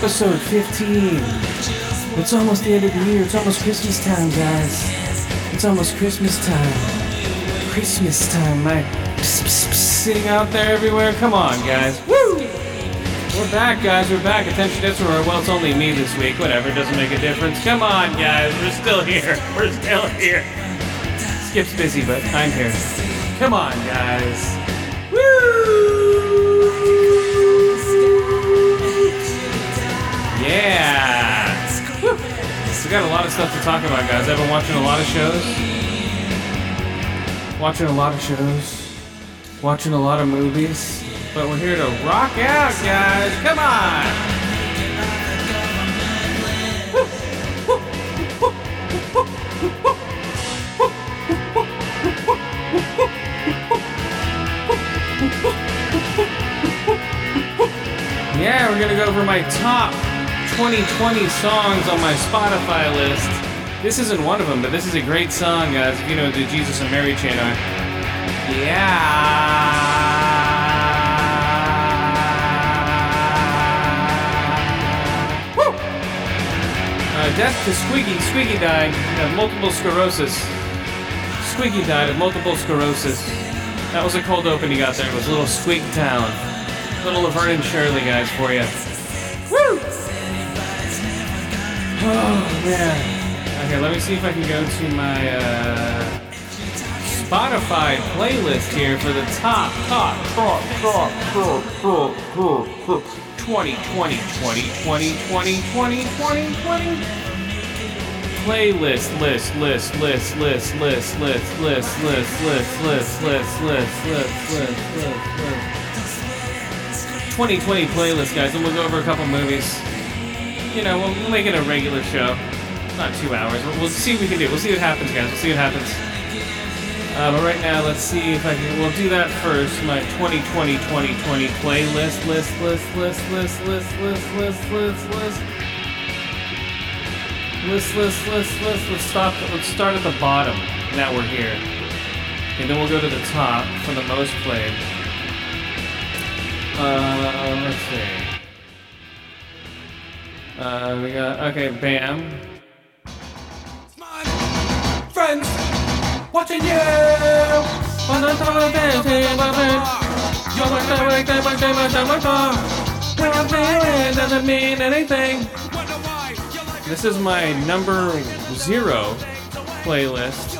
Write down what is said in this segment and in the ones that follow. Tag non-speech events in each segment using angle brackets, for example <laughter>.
episode 15. It's almost the end of the year. It's almost Christmas time, guys. It's almost Christmas time. Christmas time, my pss, pss, pss, sitting out there everywhere. Come on, guys. Woo! We're back, guys. We're back. Attention deficit order. Well, it's only me this week. Whatever. it Doesn't make a difference. Come on, guys. We're still here. <laughs> We're still here. Skip's busy, but I'm here. Come on, guys. We got a lot of stuff to talk about, guys. I've been watching a lot of shows. Watching a lot of shows. Watching a lot of movies. But we're here to rock out, guys. Come on. Yeah, we're gonna go over my top 2020 songs on my Spotify list. This isn't one of them, but this is a great song, guys. If you know the Jesus and Mary chain on. Yeah. Woo! Uh, death to Squeaky. Squeaky died of multiple sclerosis. Squeaky died of multiple sclerosis. That was a cold open he got there. It was a Little Squeak Town. Little Laverne and Shirley, guys, for you. Oh, man. Okay, let me see if I can go to my uh, Spotify playlist here for the top, top, top, top, top, top, top, top, 2020, 2020, 2020, 2020. Playlist, list, list, list, list, list, list, list, list, list, list, list, list, list, list, list, list. 2020 playlist, guys, and we'll go over a couple movies. You know, we'll, make it a regular show. Not two hours. We'll, we'll see what we can do. We'll see what happens, guys. We'll see what happens. Uh, but right now, let's see if I can. We'll do that first. My 2020 2020 playlist. List, list, list, list, list, list, list, list, list, list, list. List, list, list, list. Let's stop. Let's start at the bottom. Now we're here. And then we'll go to the top for the most played. Uh, let's see. Uh, we got okay, Bam. Friends, watching you. Doesn't mean anything. This is my number zero playlist.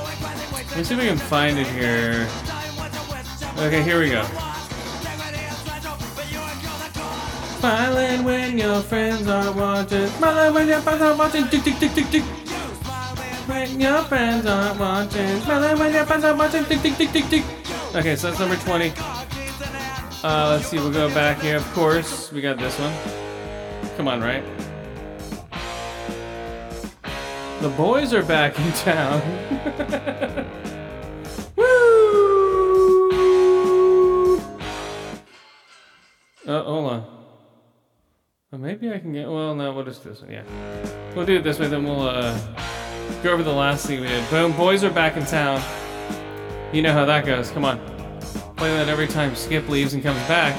Let me see if we can find it here. Okay, here we go. Smiling when your friends are watching. Smiling when your friends are watching. Tick, tick, tick, tick, tick. When your friends are watching. Smiling when your friends are watching. Tick, tick, tick, tick, tick. Okay, so that's number 20. Uh, let's see, we'll go back here. Of course, we got this one. Come on, right? The boys are back in town. <laughs> Woo! Uh, hold on. Maybe I can get. Well, no, we'll just this one. Yeah, we'll do it this way. Then we'll uh, go over the last thing we did. Boom, boys are back in town. You know how that goes. Come on, play that every time Skip leaves and comes back.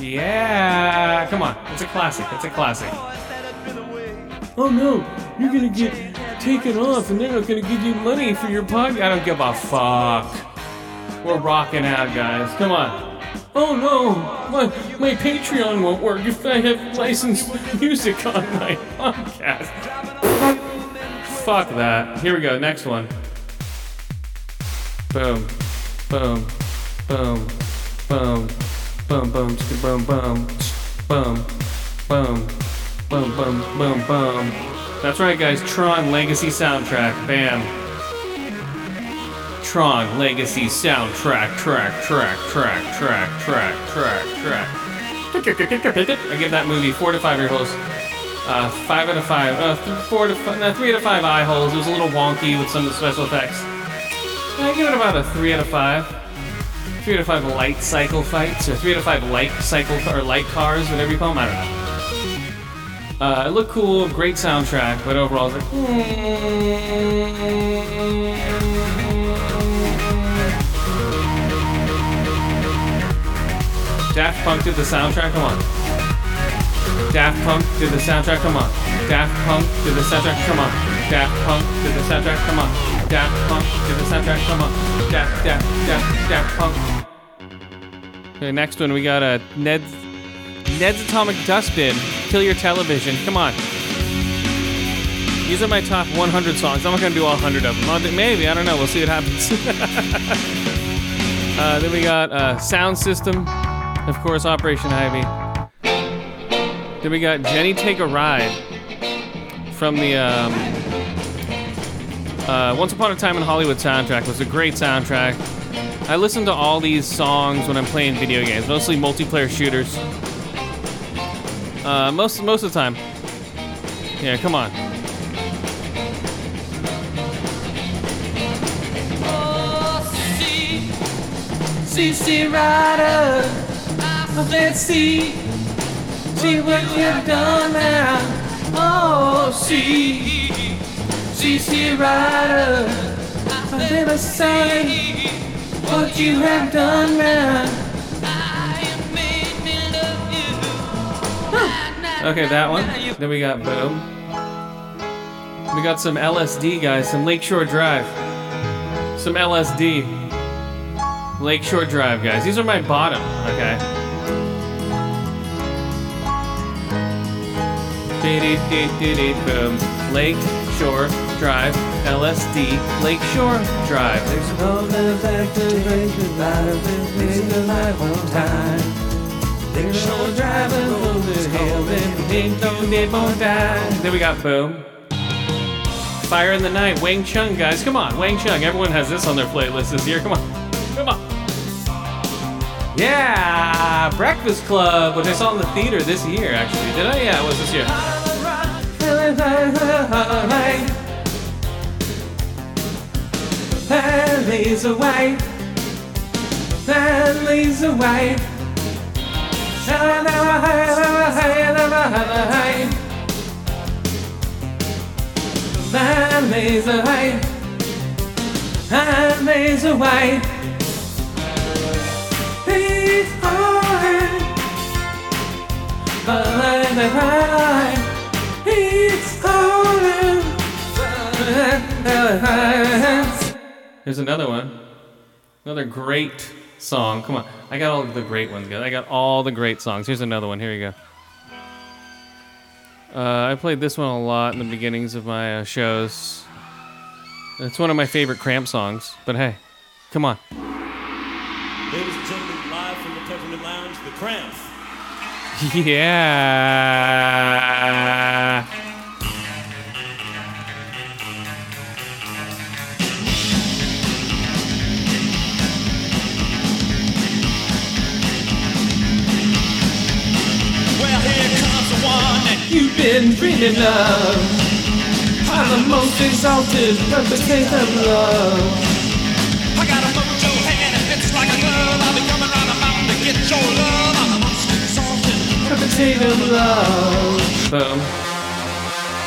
Yeah, come on. It's a classic. It's a classic. Oh no, you're gonna get taken off, and they're not gonna give you money for your podcast. I don't give a fuck. We're rocking out, guys. Come on. Oh no, my, my Patreon won't work if I have licensed music on my podcast. Fuck that. Here we go, next one. Boom, boom, boom, boom, boom, boom, boom, boom, boom, boom, boom, boom, boom, boom. That's right, guys. Tron Legacy soundtrack. Bam. Tron Legacy soundtrack, track, track, track, track, track, track, track. I give that movie four to five ear holes. Uh, five out of five. Uh, th- four to five. No, three out of five eye holes. It was a little wonky with some of the special effects. I give it about a three out of five. Three out of five light cycle fights, or three out of five light cycle or light cars, whatever you call them. I don't know. Uh, it looked cool, great soundtrack, but overall, I was like, mm. Daft Punk did the soundtrack. Come on. Daft Punk did the soundtrack. Come on. Daft Punk did the soundtrack. Come on. Daft Punk did the soundtrack. Come on. Daft Punk did the soundtrack. Come on. Daft Daft Daft Daft Punk. Okay, next one we got a Ned's Ned's Atomic Dustbin. Kill your television. Come on. These are my top 100 songs. I'm not gonna do all 100 of them. Maybe I don't know. We'll see what happens. <laughs> uh, then we got uh, Sound System, of course, Operation Ivy. Then we got Jenny Take a Ride from the um, uh, Once Upon a Time in Hollywood soundtrack. It was a great soundtrack. I listen to all these songs when I'm playing video games, mostly multiplayer shooters. Uh, most most of the time. Yeah, come on. See, rider, let's see, see what you've done now. Oh, see, see, see, rider, I've never seen what you have done now. Okay, that one. Then we got Boom. We got some LSD, guys. Some Lakeshore Drive. Some LSD. Lakeshore Drive, guys. These are my bottom, okay? Boom. Lakeshore Drive, LSD, Lakeshore Drive. There's no one time. Lakeshore Drive, we got Boom. Fire in the Night, Wang Chung, guys. Come on, Wang Chung. Everyone has this on their playlist this year. Come on. Come on. Yeah, Breakfast Club, which I saw in the theater this year, actually. Did I? Yeah, it was this year away. That leads away. That leads away. That leads away. That leads away. Please, I, but like the high. Here's another one. Another great song. Come on. I got all the great ones, guys. I got all the great songs. Here's another one. Here you go. Uh, I played this one a lot in the beginnings of my uh, shows. It's one of my favorite Cramp songs, but hey, come on. Ladies and gentlemen, live from the Peppermint Lounge, the Cramps. <laughs> Yeah. Well, here comes the one that You've been dreaming of. I'm the most exalted reputation of love. Of love. Boom.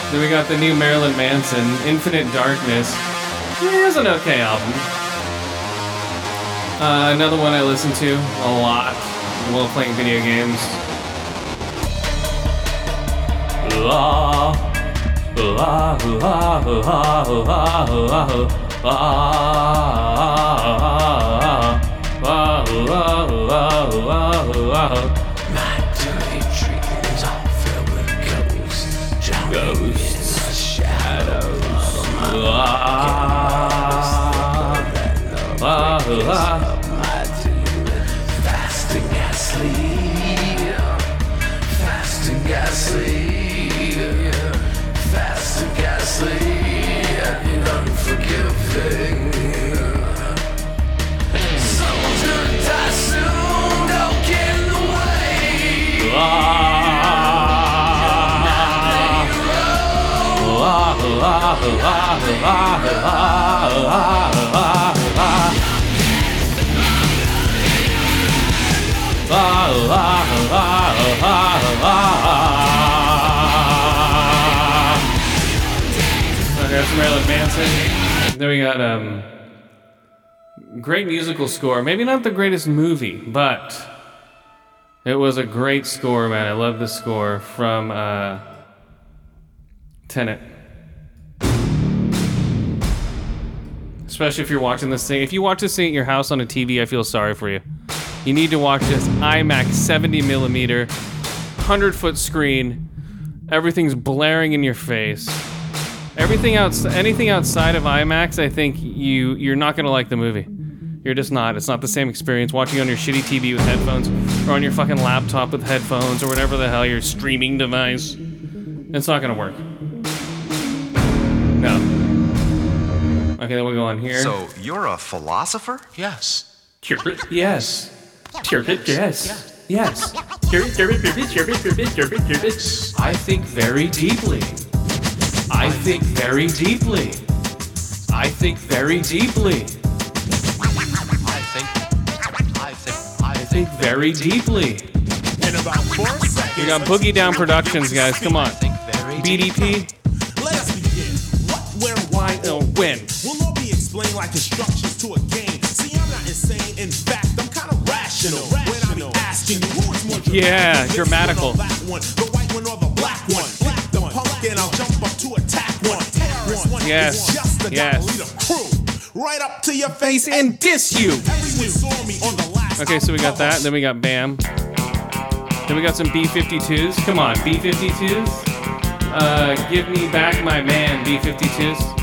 Then we got the new Marilyn Manson, Infinite Darkness. Yeah, it's an okay album. Uh, another one I listen to a lot while playing video games. La, la, la, la, la, la, la, la, ah, ah, ah, ah, That's Marilyn Manson. Then we got um, great musical score. Maybe not the greatest movie, but it was a great score, man. I love the score from uh, Tenet. Especially if you're watching this thing. If you watch this thing at your house on a TV, I feel sorry for you. You need to watch this IMAX 70 millimeter, 100 foot screen. Everything's blaring in your face. Everything else, anything outside of IMAX, I think you you're not gonna like the movie. You're just not. It's not the same experience watching on your shitty TV with headphones or on your fucking laptop with headphones or whatever the hell your streaming device. It's not gonna work. No. Okay, then we'll go on here. So you're a philosopher? Yes. Cupid, yes. Cupid, yes. Yes. Cupid, Cupid, Cupid, Cupid, Cupid, Cupid, Cupid. I think very deeply. I think very deeply. I think very deeply. I think. I think. I I think very deeply. In about four seconds. We got Boogie Down Productions, guys. Come on. BDP. Let us begin. What, where, why, Why, oh, when? Will all be explained like instructions to a game. See, I'm not insane. In fact, I'm kind of rational. When I'm asking you who is more dramatic, Yeah, this dramatical. one or that one, the white one or the black one. Black the punk and I'll jump up to attack one. Terrorist one. Yes, just a yes. guy lead a crew. Right up to your face and diss you. everyone saw me on the last. Okay, so we got that. Then we got Bam. Then we got some B52s. Come on, B52s. Uh, give me back my man, B52s.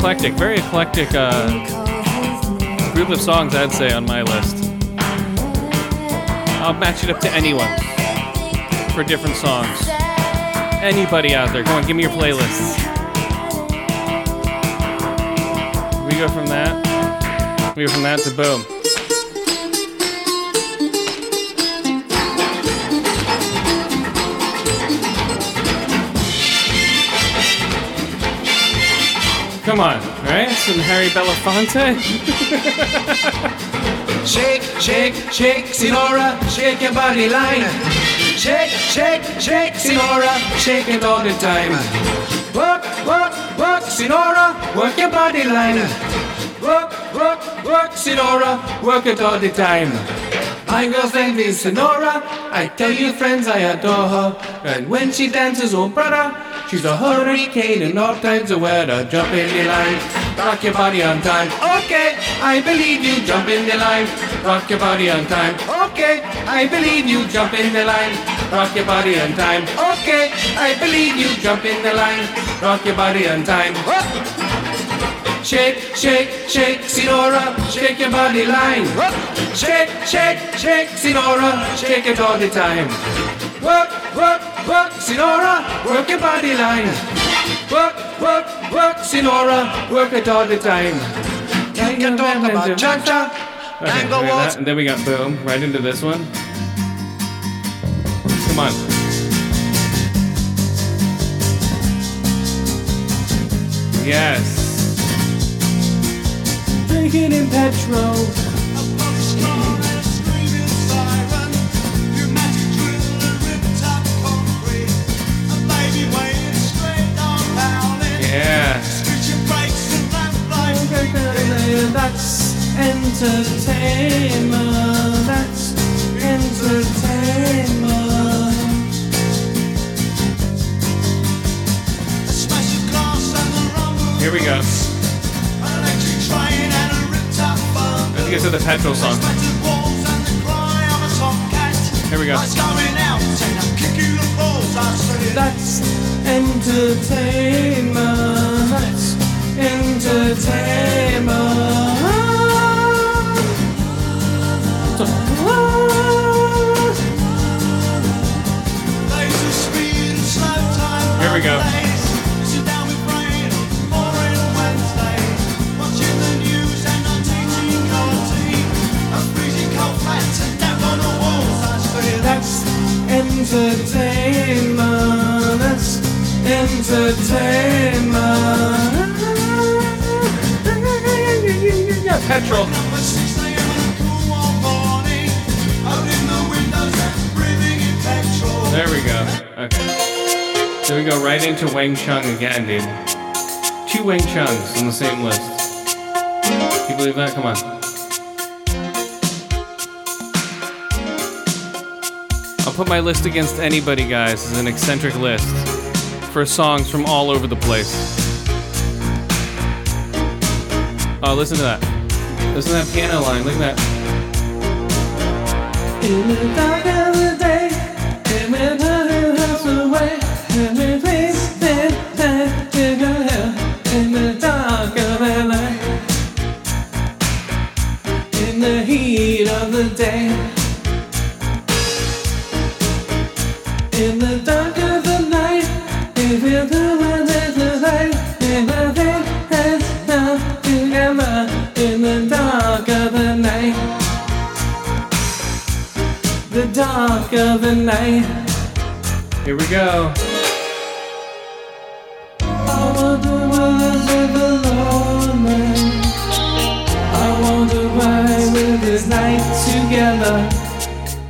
Eclectic, very eclectic uh, group of songs, I'd say, on my list. I'll match it up to anyone for different songs. Anybody out there, come on, give me your playlists. We go from that. We go from that to boom. Come on, right? Some Harry Belafonte. <laughs> Shake, shake, shake, Sinora, shake your body line. Shake, shake, shake, Sinora, shake it all the time. Work, work, work, Sinora, work your body line. Work, work, work, Sinora, work it all the time. My girlfriend is Sonora. I tell you, friends, I adore her. And when she dances, oh brother, she's a hurricane in all kinds of weather. Jump in the line, rock your body on time. Okay, I believe you. Jump in the line, rock your body on time. Okay, I believe you. Jump in the line, rock your body on time. Okay, I believe you. Jump in the line, rock your body on time. Shake, shake, shake, Sinora, shake your body line. Shake, shake, shake, Sinora, shake it all the time. Work, work, work, Sinora, work your body line. Work, work, work, Sinora, work it all the time. Can you talk about cha-cha? Okay, got that, and then we got boom right into this one. Come on. Yes. Drinking in petrol. Yeah. That's entertainment. That's entertainment. Here we go. Let's get to the petrol song. Here we go. That's entertainment. That's entertainment. Here we go. entertainment, entertainment. Petrol. There we go. Okay. There we go, right into Wang Chung again, dude. Two Wang Chungs on the same list. Can you believe that? Come on. Put my list against anybody, guys. It's an eccentric list for songs from all over the place. Oh, listen to that. Listen to that piano line. Look at that. In the dark of the day. In the heat of the day. Of the night. Here we go. I wonder why we live alone. I wonder why we this night together.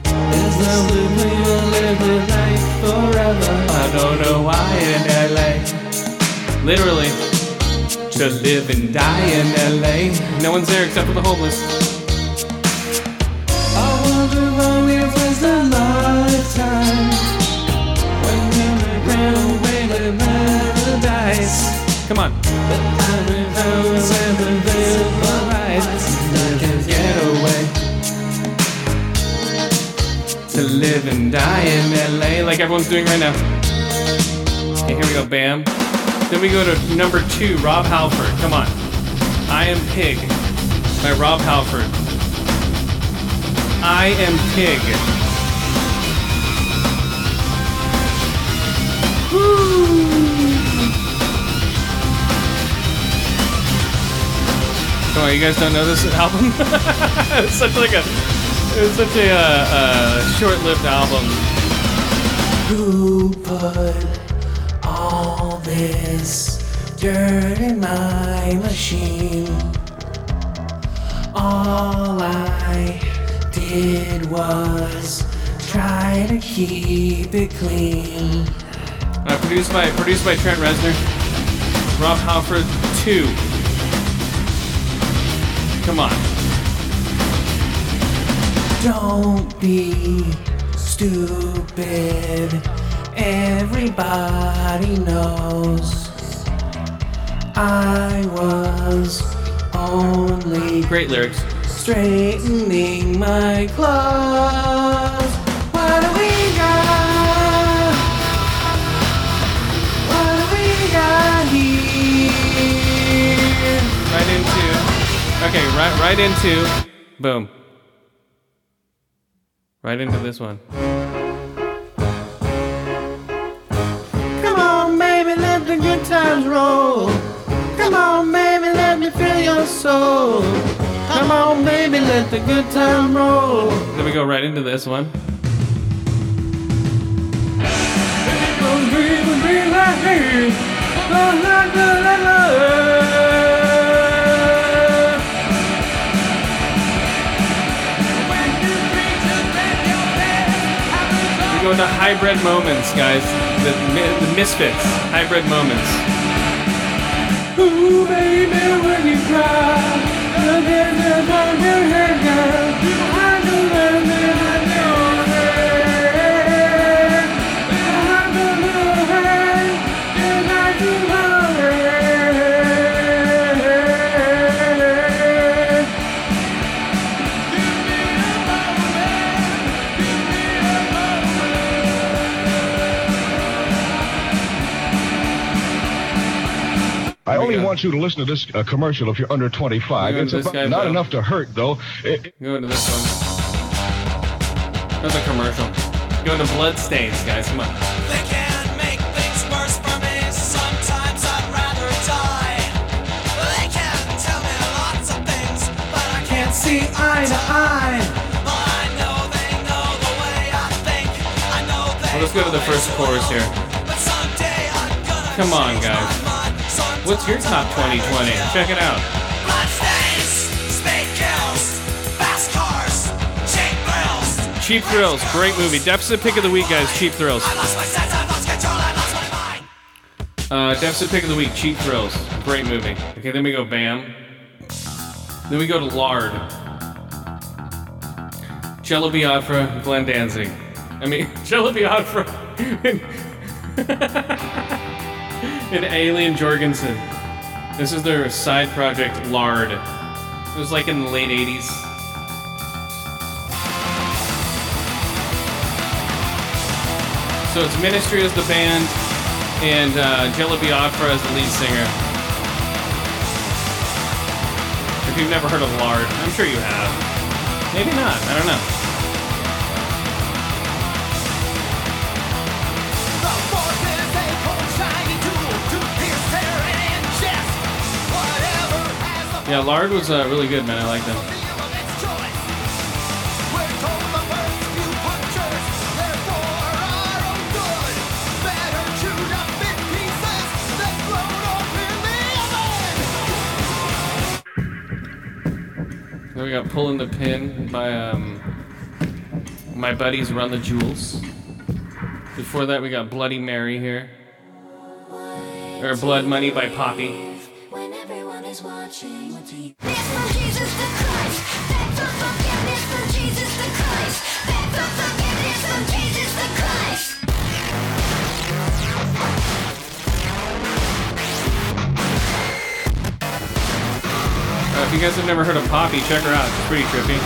It's lovely we will live the night forever. I don't know why in LA. Literally, to live and die in LA. No one's there except for the homeless. Get on. to live and die in LA like everyone's doing right now. Okay, here we go, bam. Then we go to number two, Rob Halford. Come on. I Am Pig by Rob Halford. I am pig. Come on, you guys don't know this <laughs> album? it's such like a, it's such a uh, uh, short-lived album. Who put all this dirt in my machine? All I did was try to keep it clean. Uh, produced by produced by Trent Reznor, Rob Halford two. Come on. Don't be stupid. Everybody knows I was only great lyrics straightening my clothes. Okay, right, right into. Boom. Right into this one. Come on, baby, let the good times roll. Come on, baby, let me feel your soul. Come on, baby, let the good time roll. Then we go right into this one. We into hybrid moments, guys. The, the misfits. Hybrid moments. Ooh, baby, when you cry. Want you to listen to this uh, commercial if you're under 25. We're It's going to about- guy, not though. enough to hurt, though. It- Go into this one. Another commercial. Go into Bloodstains, guys. Come on. They can make things worse for me. Sometimes I'd rather die. They can tell me lots of things, but I can't see eye to eye. I know they know the way I think. I know they Well, let's go to the first chorus here. But someday I'm gonna Come on, guys. What's your top 2020? Check it out. Bloodstains, speed kills, cheap thrills. Great movie. Deficit pick of the week, guys. Cheap Thrills. I lost my sense, I lost control, I lost my mind. Uh, deficit pick of the week, Cheap Thrills. Great movie. Okay, then we go Bam. Then we go to Lard. Jello Biafra, Glenn Danzig. I mean, <laughs> Jello Biafra <laughs> and, Alien Jourgensen. This is their side project, Lard. It was like in the late 80s. So it's Ministry as the band, and uh, Jello Biafra as the lead singer. If you've never heard of Lard, I'm sure you have. Maybe not. I don't know. Yeah, Lard was uh, really good, man. I like them. Then we got Pulling the Pin by um, my buddies Run the Jewels. Before that, we got Bloody Mary here. Or Blood Money by Poppy. You guys have never heard of Poppy, check her out. It's pretty trippy.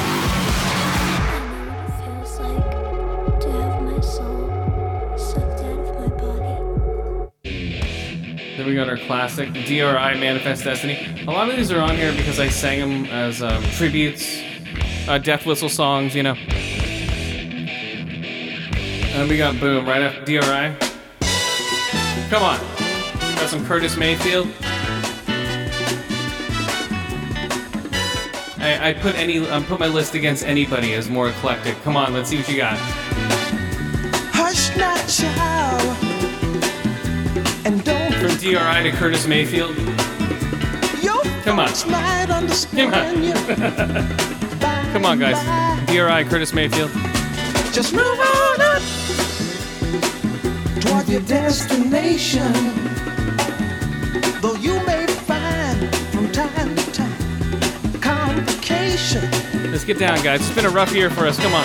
Then we got our classic DRI Manifest Destiny. A lot of these are on here because I sang them as um, tributes, uh, death whistle songs, you know. And we got Boom right after DRI. Come on. Got some Curtis Mayfield. I, put any I put my list against anybody as more eclectic. Come on, let's see what you got. Hush not, child, and don't From DRI to Curtis Mayfield. Come on. understand you. <laughs> Come on, guys. DRI, Curtis Mayfield. Just move on up toward your destination. Let's get down, guys. It's been a rough year for us. Come on.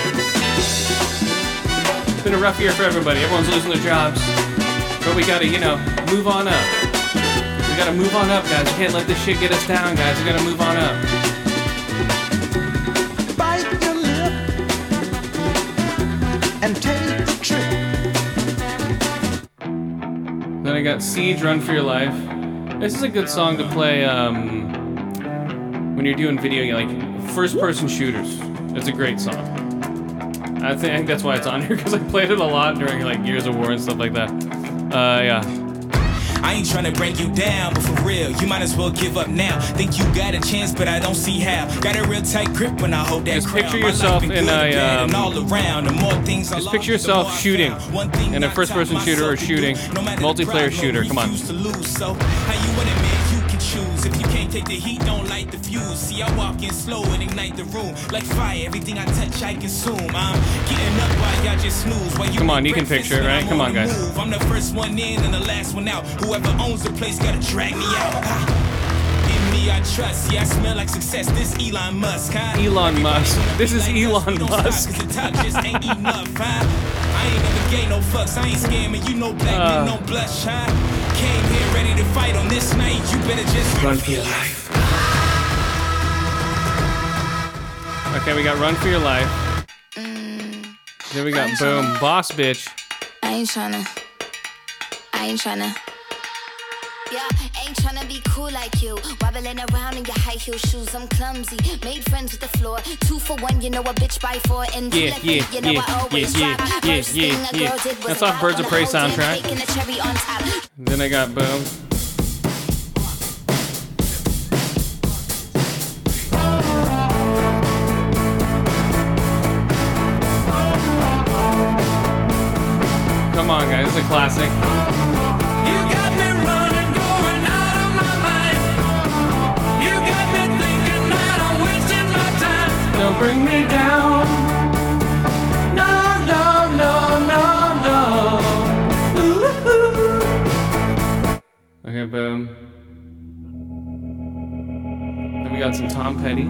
It's been a rough year for everybody. Everyone's losing their jobs. But we gotta, you know, move on up. We gotta move on up, guys. We can't let this shit get us down, guys. We gotta move on up. Bite your lip and take the trip. Then I got Siege, Run for Your Life. This is a good song to play um, when you're doing video, like first person shooters. It's a great song. I think that's why it's on here <laughs> because I played it a lot during like Gears of War and stuff like that. Uh, yeah. I ain't tryna bring you down, but for real, you might as well give up now. Think you got a chance, but I don't see how. Got a real tight grip when I hold that Just crown. picture yourself in a, um, all around. The more things Just picture yourself shooting. In a first-person shooter or to shooting, multiplayer shooter, come on. Refuse to lose. So how you want it, man? You can choose. If you can't take the heat, don't light the fuse. See, I walk in slow and ignite the room like fire. Everything I touch, I consume. I'm getting up while y'all just snooze. While you Come on, you can picture it, right? Come on, guys. move. I'm the first one in and the last one out. Whoever owns the place gotta drag me out. Ha. I trust. Yeah, I smell like success. This Elon Musk, huh? Elon Musk. This is Elon Musk. don't stop, Musk. 'cause the top just ain't enough. I ain't never gave no fucks. I ain't scamming. You know black Uh. men don't blush, huh? Came here ready to fight on this night. You better just Run for your life. Okay, we got Run for Your Life. Then we got Boom, Boss Bitch. I ain't tryna. I ain't tryna. Yeah, ain't tryna be cool like you. Wobbling around in your high heel shoes. I'm clumsy. Made friends with the floor. Two for one, you know a bitch buy four. And Yeah, like yeah, you know yeah, I always yeah, drop. yeah, First yeah, thing a yeah. did was That's off Birds of Prey whole soundtrack. the cherry on top. Then I got Boom. Come on, guys, this is a classic. Bring me down. No, no, no, no, no. Ooh. Okay, boom. Then we got some Tom Petty.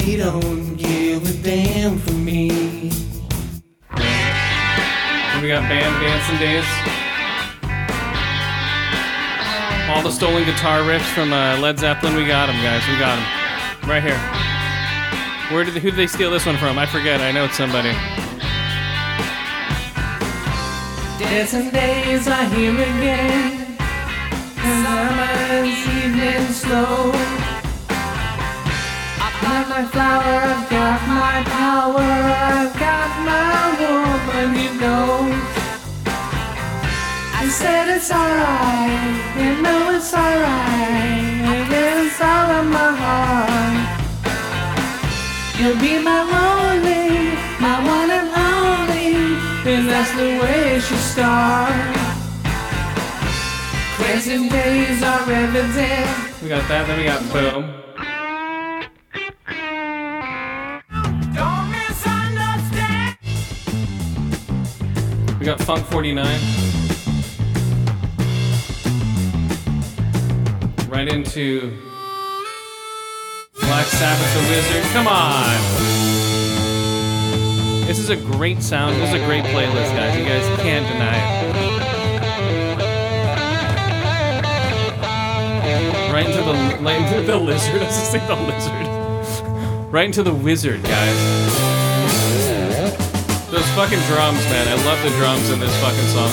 She don't give a damn for me. We got Bam Dancing Days. All the stolen guitar riffs from uh, Led Zeppelin. We got them, guys. We got them. Right here. Where did they, who did they steal this one from? I forget. I know it's somebody. Dancing days are here again. Summer's evening slow. Got my flower, I've got my power, I've got my woman, you know. I said it's alright, you know it's alright, it's all in my heart. You'll be my only, my one and only, and that's the way it should start. Present days are evident. We got that. Then we got Boom. We got Funk 49. Right into Black Sabbath the Wizard. Come on! This is a great sound. This is a great playlist, guys. You guys can't deny it. Right into the right into the lizard. <laughs> I was just saying the lizard. <laughs> Right into the wizard, guys. Those fucking drums, man. I love the drums in this fucking song.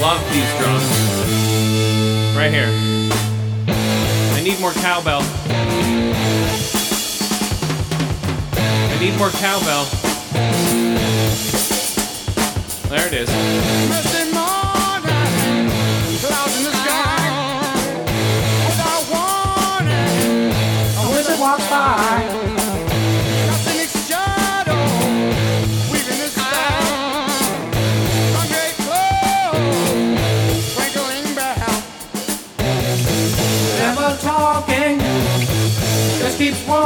Love these drums. Right here. I need more cowbell. I need more cowbell. There it is. Thursday morning,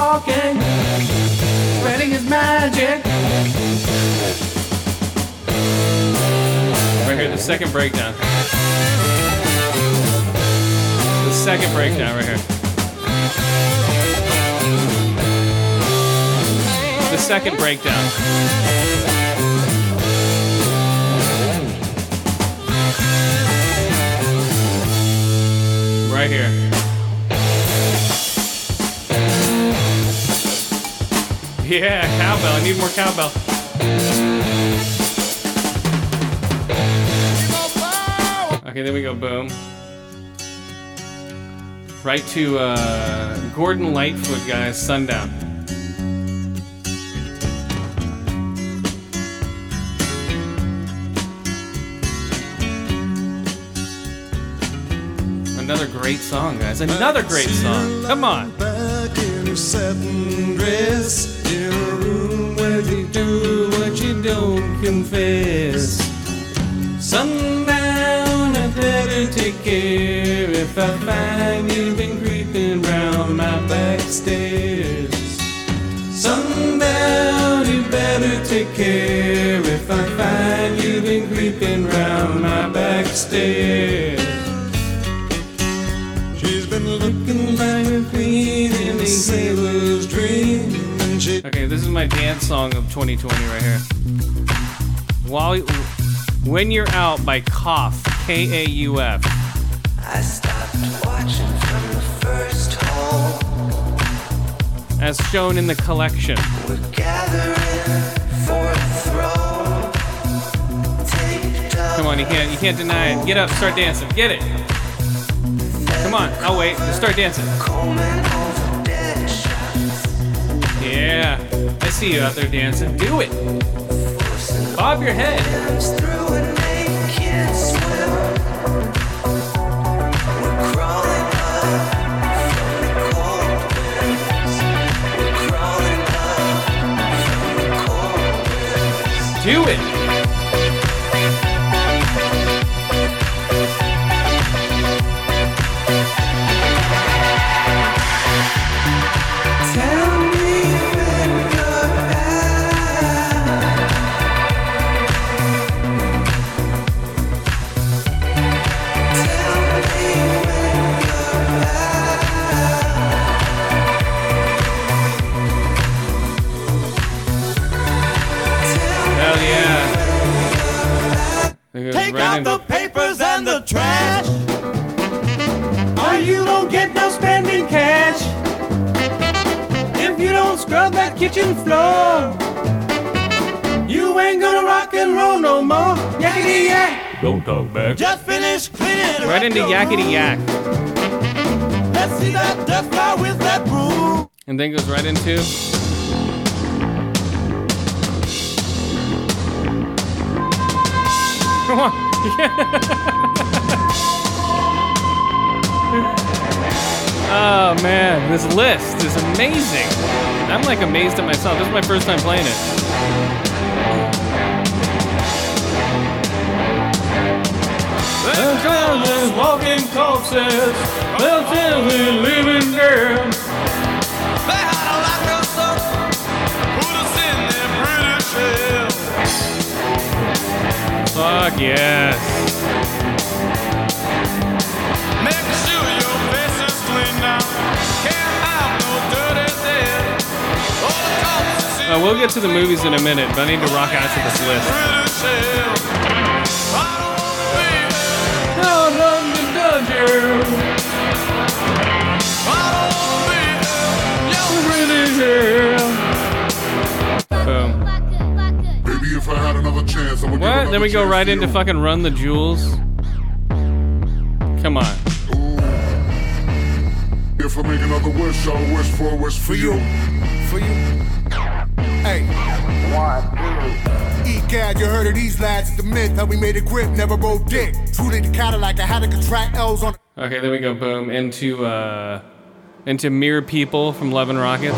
walking, spreading his magic. Right here, the second breakdown. The second breakdown right here. The second breakdown. Right here. Yeah, cowbell. I need more cowbell. Okay, there we go. Boom. Right to uh, Gordon Lightfoot, guys. Sundown. Another great song, guys. Another great song. Come on. Room do what you don't confess. Sundown, I better take care if I find you've been creeping round my back stairs. Sundown, you better take care if I find you've been creeping round my back stairs. My dance song of 2020 right here. While when you're out by Kauf, K A U F. I stopped watching from the first hole. As shown in the collection. We're gathering for a throw. Take Come on, you can't you can't deny it. Get up, start dancing. Get it. Come on, I'll wait. Just start dancing. combing over dead shots. See you out there dancing. Do it. Bob your head. Out the papers and the trash. Or you don't get no spending cash. If you don't scrub that kitchen floor, you ain't gonna rock and roll no more. Yakety yak. Don't talk back. Just finish cleaning Right into your yakety yak. Let's see that dust fly with that broom. And then goes right into. Come on. <laughs> oh man, this list is amazing. I'm like amazed at myself. This is my first time playing it. Tell walking corpses. They'll tell me living there. Fuck yes. Make sure your face is clean now. Can't have no dirty dead. All the cops is in Uh, we'll get to the movies in a minute, but I need to rock out to this list. British hell. I don't another chance, I would give What? another Then we go chance right to into you. fucking Run the Jewels. Come on. If I make another wish, I'll wish for a wish for you. For you. Hey. E-Cad, you heard of these lads, it's the myth, how we made a grip, never rode dick. Truly the Cadillac, I had to contract L's on Okay, there we go. Boom. Into uh, into Mere People from Love and Rockets.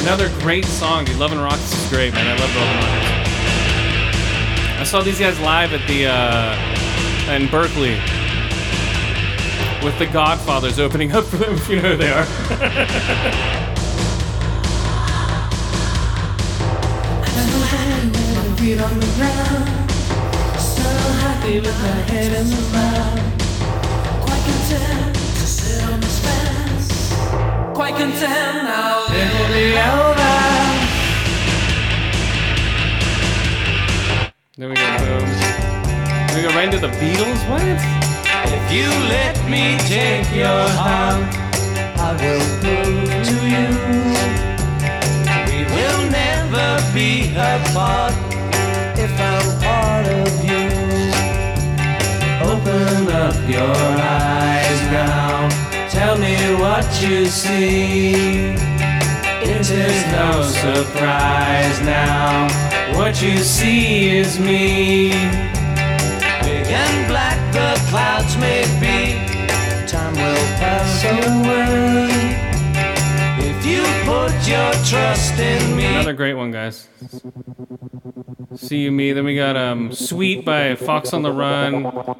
Another great song, dude. Love and Rockets is great, man. I love Love and Rockets. I saw these guys live at the uh, in Berkeley with the Godfathers opening up for them. <laughs> If you know who they are. the. So happy with my head in the. Quite content Quite content now. Little the elbow. There we go. Boom. There we go right into the Beatles. What? If you let me take your heart, I will prove to you we will never be apart. If I'm part of you, open up your eyes now. Tell me what you see. It is no surprise now. What you see is me. Big and black the clouds may be. Time will pass away. If you put your trust in me. Another great one, guys. See you, me. Then we got um, "Sweet" by Fox on the Run.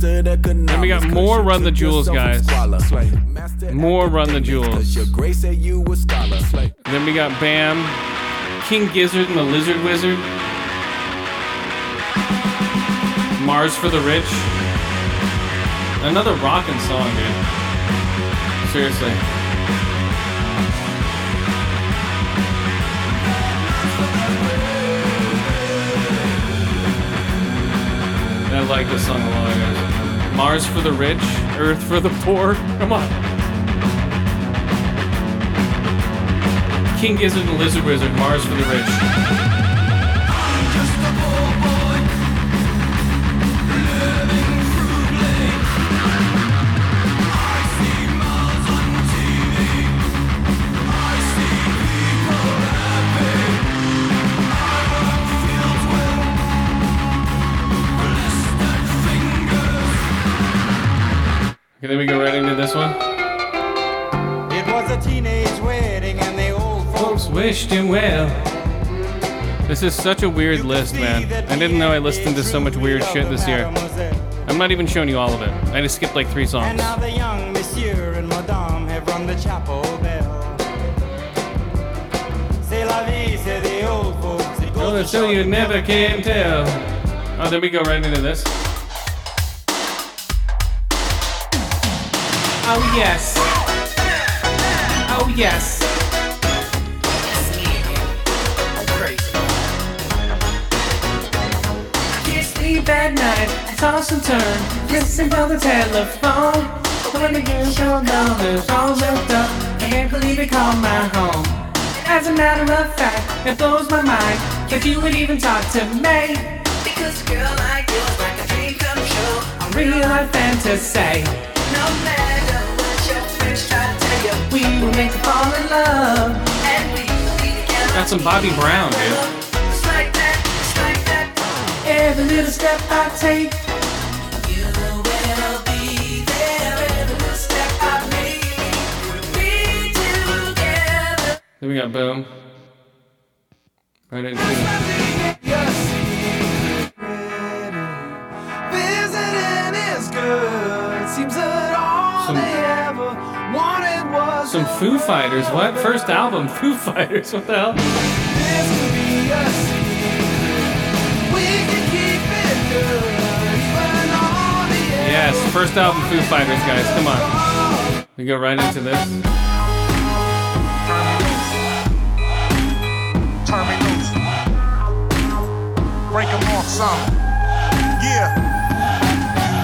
Then we got more Run the Jewels, guys. More Run the Jewels. Then we got Bam, King Gizzard and the Lizard Wizard, Mars for the Rich. Another rockin' song, dude. Seriously. I like this song a lot, guys. Mars for the rich, Earth for the poor. Come on. King Gizzard and Lizard Wizard, Mars for the rich. Then we go right into this one. It was a teenage wedding and the old Folks wished him well. This is such a weird list, man. I didn't know I listened to so much weird shit this year. I'm not even showing you all of it. I just skipped like three And songs. now the young monsieur and madame have rung the chapel bell. C'est la vie, say the old folks. It Oh, goes to so show you never can tell. Oh, then we go right into this. Oh yes. Oh yes. Sleep at night, I toss and turn, listen to the telephone. When the girl your numbers all looked up, I can't believe it called my home. As a matter of fact, it blows my mind that you would even talk to me. Because a girl like you's like a dream come true, a real life fantasy. No matter what try to tell you, we were meant to fall in love. And we will be together. Got some Bobby Brown, dude. Just like that, just like that. Every little step I take. You will be there. Every little step I make. We'll be together. Then we got Boom. Right into Visiting is good. Some Foo Fighters. What? First album, <laughs> Foo Fighters. What the hell? Yes, first album, Foo Fighters, guys. Come on. We go right into this. Turn me loose. Break 'em off some. Yeah.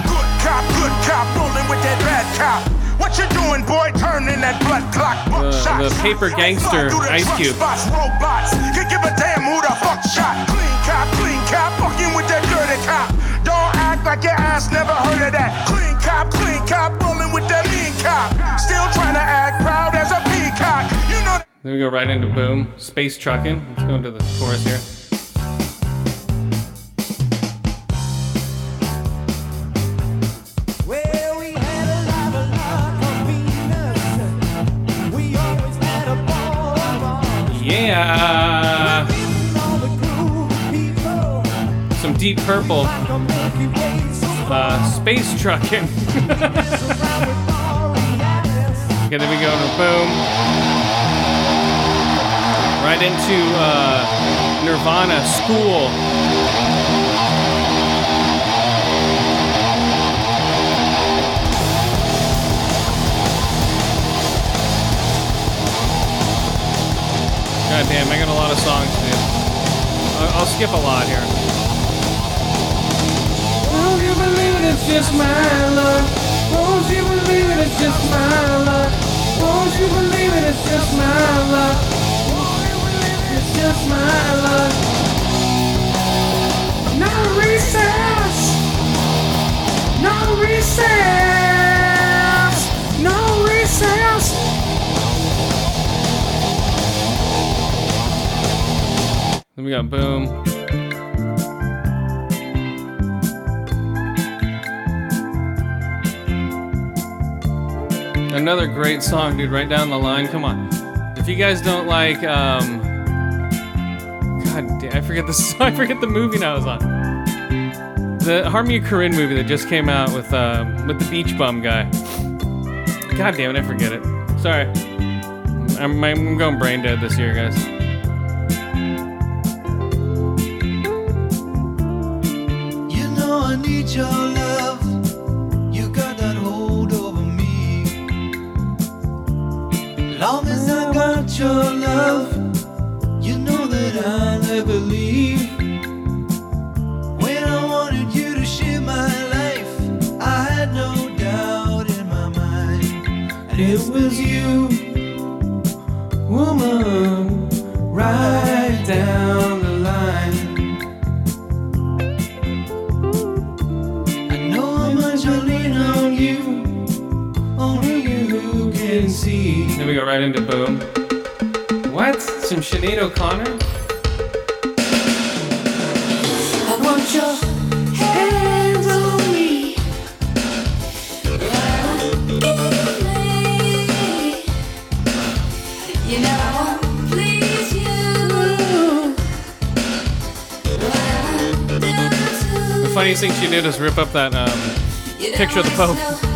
Good cop, good cop, rolling with that bad cop. What you doing, boy? Turning that blood clock. The, the paper gangster Ice Cube. Spots, robots. Can give a damn who the fuck shot. Clean cop, clean cop, fucking with that dirty cop. Don't act like your ass never heard of that. Clean cop, clean cop, rolling with that mean cop. Still trying to act proud as a peacock. You know Then we go right into Boom. Space Truckin'. Let's go into the chorus here. Some Deep Purple. Uh, space Truckin'. <laughs> okay, then we go Boom. Right into uh, Nirvana School. God damn, I got a lot of songs, dude. I'll, I'll skip a lot here. Won't you believe it, it's just my luck? Won't you believe it, it's just my luck? Won't you believe it, it's just my luck? It's just my. No recess! No recess! We got Boom. Another great song, dude, right down the line. Come on. If you guys don't like, um, God damn, I forget the <laughs> I forget the movie I was on. The Harmony Korine movie that just came out with, um, with the Beach Bum guy. God damn it, I forget it. Sorry. I'm, I'm going brain dead this year, guys. Need your love. You got that hold over me. Long as I got your love, you know that I'll never leave. When I wanted you to share my life, I had no doubt in my mind. And it was you, woman, right go right into Boom. What? Some Sinead O'Connor? I want your The funniest thing she did is rip up that um, picture of the Pope.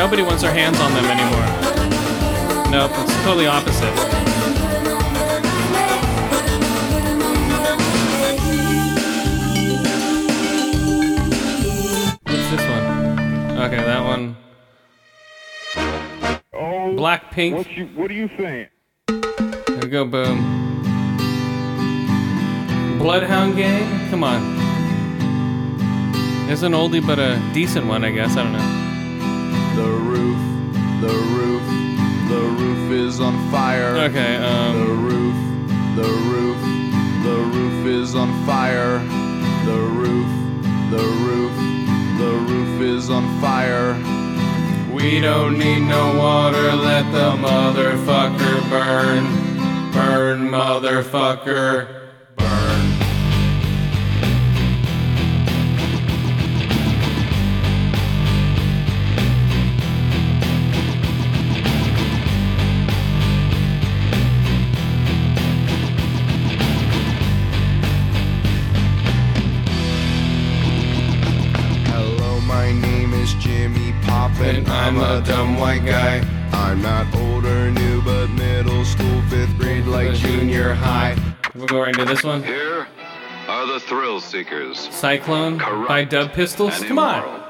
Nobody wants their hands on them anymore. Nope, it's totally opposite. What's this one? Okay, that one. Oh, Black Pink. What you What are you saying? There we go, boom. Bloodhound Gang? Come on. It's an oldie but a decent one, I guess. I don't know. The roof, the roof, the roof is on fire. Okay, um. The roof, the roof, the roof is on fire. The roof, the roof, the roof is on fire. We don't need no water, let the motherfucker burn. Burn, motherfucker. White guy. I'm not old or new, but middle school, fifth grade, like junior high. We'll go right into this one. Here are the thrill seekers. Cyclone by Dub Pistols. Come on.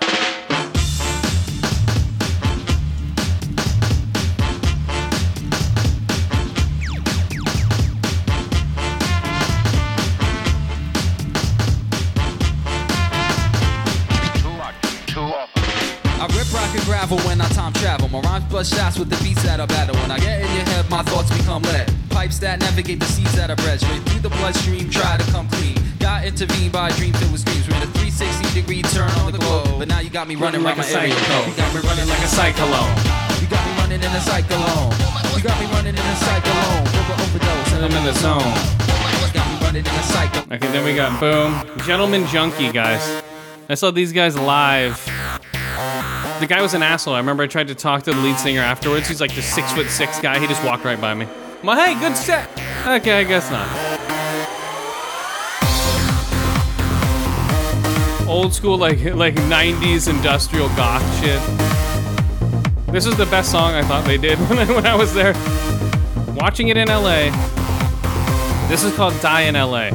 My rhymes blood shots with the beats that I battle. When I get in your head, my thoughts become lead. Pipes that navigate the seas that I bred. Straight through the bloodstream, try to come clean. Got intervened by a dream filled with dreams. We're in a 360 degree turn on the globe. But now you got me running Like around a cyclone. You got me running like a cyclone. You got me running in a cyclone. You got me running in a cyclone. Over overdose. I'm in the zone. You got me running in a cyclone. Okay, then we got Boom. Gentleman Junkie, guys. I saw these guys live. The guy was an asshole. I remember I tried to talk to the lead singer afterwards. He's like the six foot six guy. He just walked right by me. I'm like, hey, good set. Okay, I guess not. Old school, like like 90s industrial goth shit. This is the best song I thought they did <laughs> when I, when I was there. Watching it in LA. This is called Die in LA.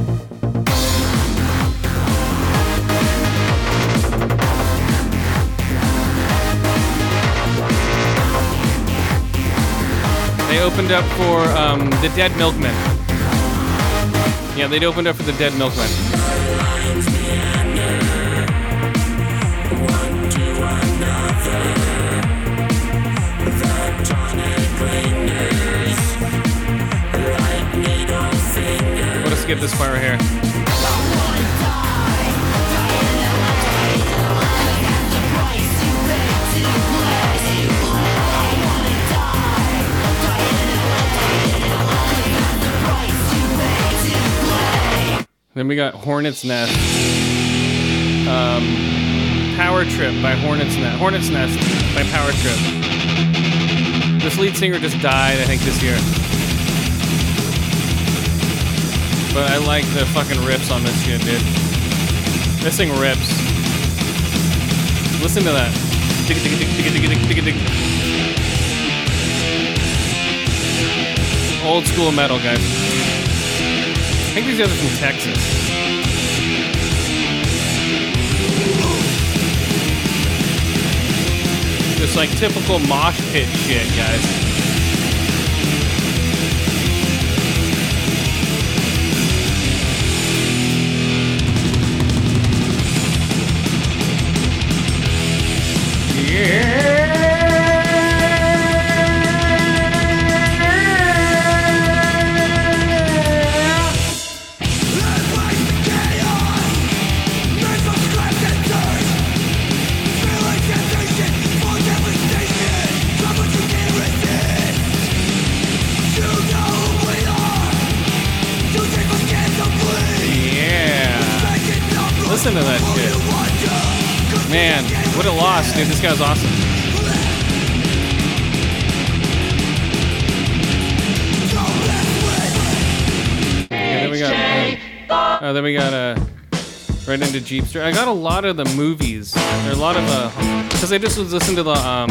They opened up for um, the Dead Milkmen. Yeah, they'd opened up for the Dead Milkmen. We'll skip this part right here. Then we got Hornet's Nest. Um, Power Trip by Hornet's Nest. Hornet's Nest by Power Trip. This lead singer just died, I think, this year. But I like the fucking rips on this shit, dude. This thing rips. Listen to that. Old school metal, guys. I think these guys are from Texas. Just like typical mosh pit shit, guys. Guy's awesome. Then we got. Uh, oh, then we got uh, right into Jeepster. I got a lot of the movies. There are a lot of uh, because I just was listening to the um,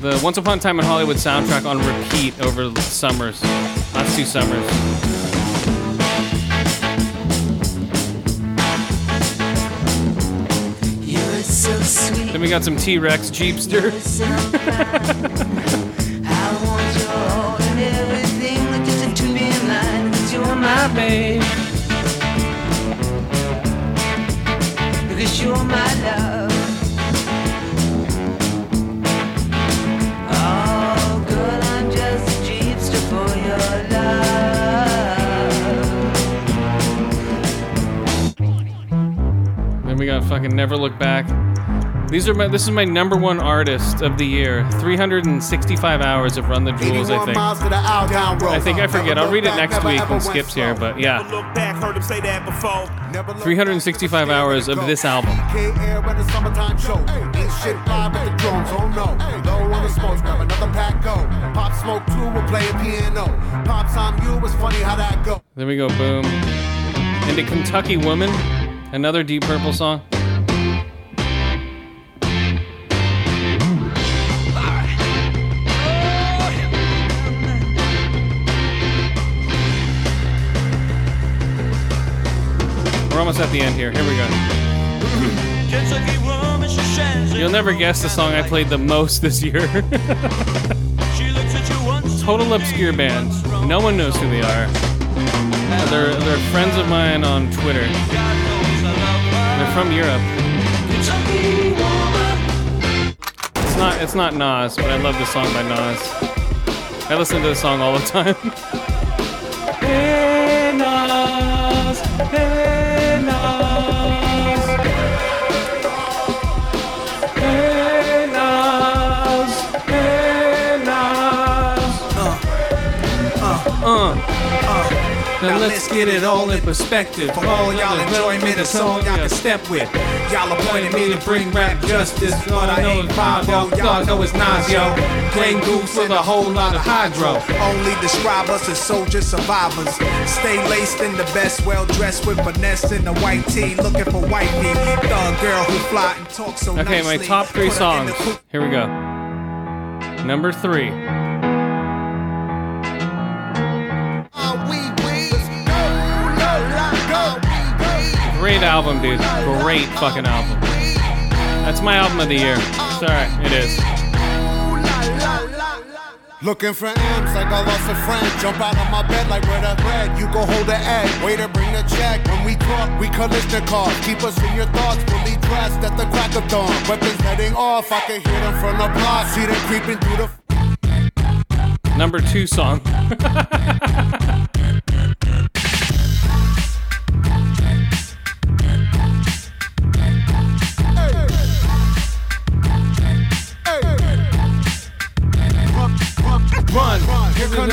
the Once Upon a Time in Hollywood soundtrack on repeat over the summers, last two summers. Then we got some T Rex Jeepster. <laughs> I want you all and everything just to be mine. Cause you're my babe. Because you're my love. Oh, girl, I'm just a jeepster for your love. Then we got fucking Never Look Back. These are my. This is my number one artist of the year. 365 hours of Run the Jewels. I think. miles to the Aldown Road. I think I forget. I'll read it next week ever when Skip's here, but yeah. Look back, heard him say that before. 365 hours of this album. K air when the summertime show. Ain't shit live at the drones, oh, no. Low on the smokes, grab another pack, go. Pop smoke two, we're playing piano. Pops on you, it's funny how that go. Then we go boom. Into Kentucky Woman, another Deep Purple song. Almost at the end here. Here we go. You'll never guess the song I played the most this year. <laughs> Total obscure band. No one knows who they are. They're, they're friends of mine on Twitter. They're from Europe. It's not it's not Nas, but I love this song by Nas. I listen to this song all the time. <laughs> Now let's get it all in perspective. For all y'all enjoyment, a song y'all can step with. Y'all appointed me to bring rap justice, but I ain't five yo. Y'all know it's Nas yo. Green Goose with a whole lot of hydro. Only describe us as soldier survivors. Stay laced in the best, well dressed with finesse in the white tee, looking for white meat. Thug girl who fly and talk so Okay, my top three Put her in songs. Here we go. Number three. Great album, dude. Great fucking album. That's my album of the year. Sorry, it is. Looking for M's like I lost a friend. Jump out of my bed like where the bread. You go hold the egg. Waiter, bring the check. When we talk, we collision cars. Keep us in your thoughts. Fully dressed at the crack of dawn. Weapons heading off. I can hear them from the block. See them creeping through the. Number two song. <laughs>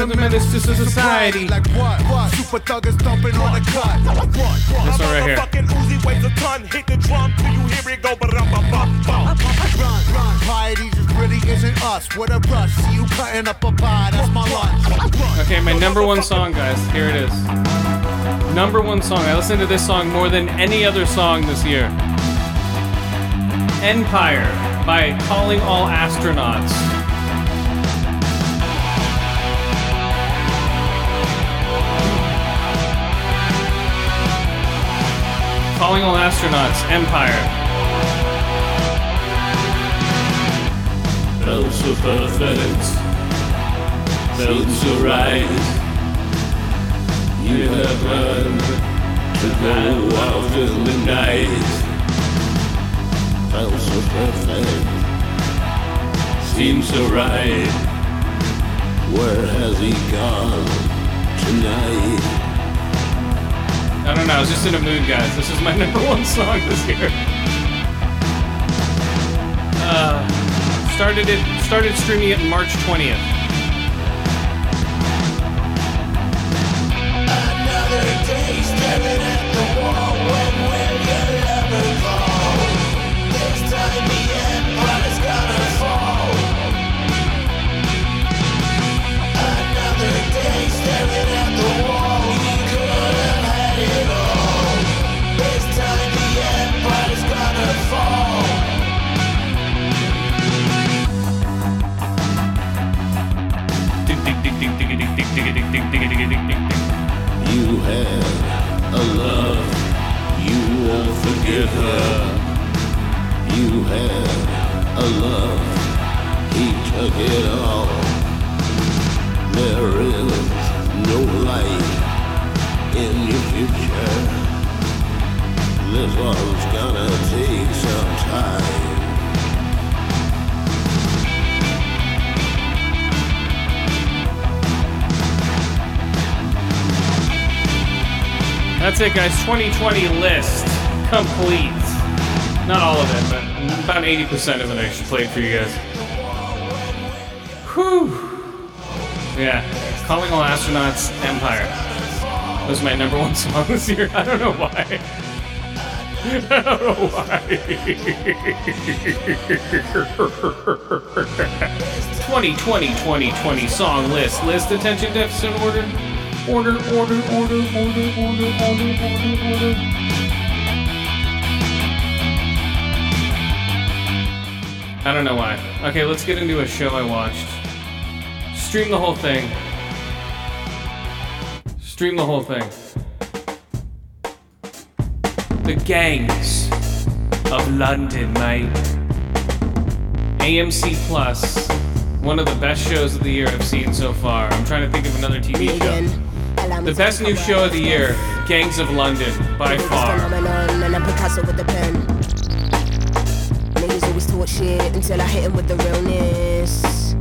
run. Here come the menace to society. Like what? What? Super thug is thumping on the cut. What? What? This one right here. Fucking Uzi weighs a ton. Hit the drum till you hear it go. Ba-dum-ba-bum-bum. Run, run. Piety just really isn't us. What a rush. See you cutting up a pie. That's my lunch. Okay, my number one song, guys. Here it is. Number one song. I listened to this song more than any other song this year. Empire by Calling All Astronauts. Calling All Astronauts, Empire. Felt so perfect, felt so right. You have run to go out in the night. Felt so perfect, seems so right. Where has he gone tonight? I don't know, I was just in a mood, guys. This is my <laughs> number one song this year. Uh, started it started streaming it March 20th. Another day You had a love, you won't forgive her. You had a love, he took it all. There is no light in your future. This one's gonna take some time. That's it, guys. 2020 list complete. Not all of it, but about 80% of it I should play for you guys. Whew. Yeah. Calling All Astronauts Empire was my number one <laughs> song this year. I don't know why. <laughs> I don't know why. <laughs> 2020 2020 song list. List attention deficit order. Order, order, order, order, order, order, order, order. I don't know why. Okay, let's get into a show I watched. Stream the whole thing. Stream the whole thing. The Gangs of London, mate. AMC One of the best shows of the year I've seen so far. I'm trying to think of another TV show. The best new show of the year, Gangs of London, by far. And I'm Picasso with the pen. Niggas always talk shit until I hit him with the realness.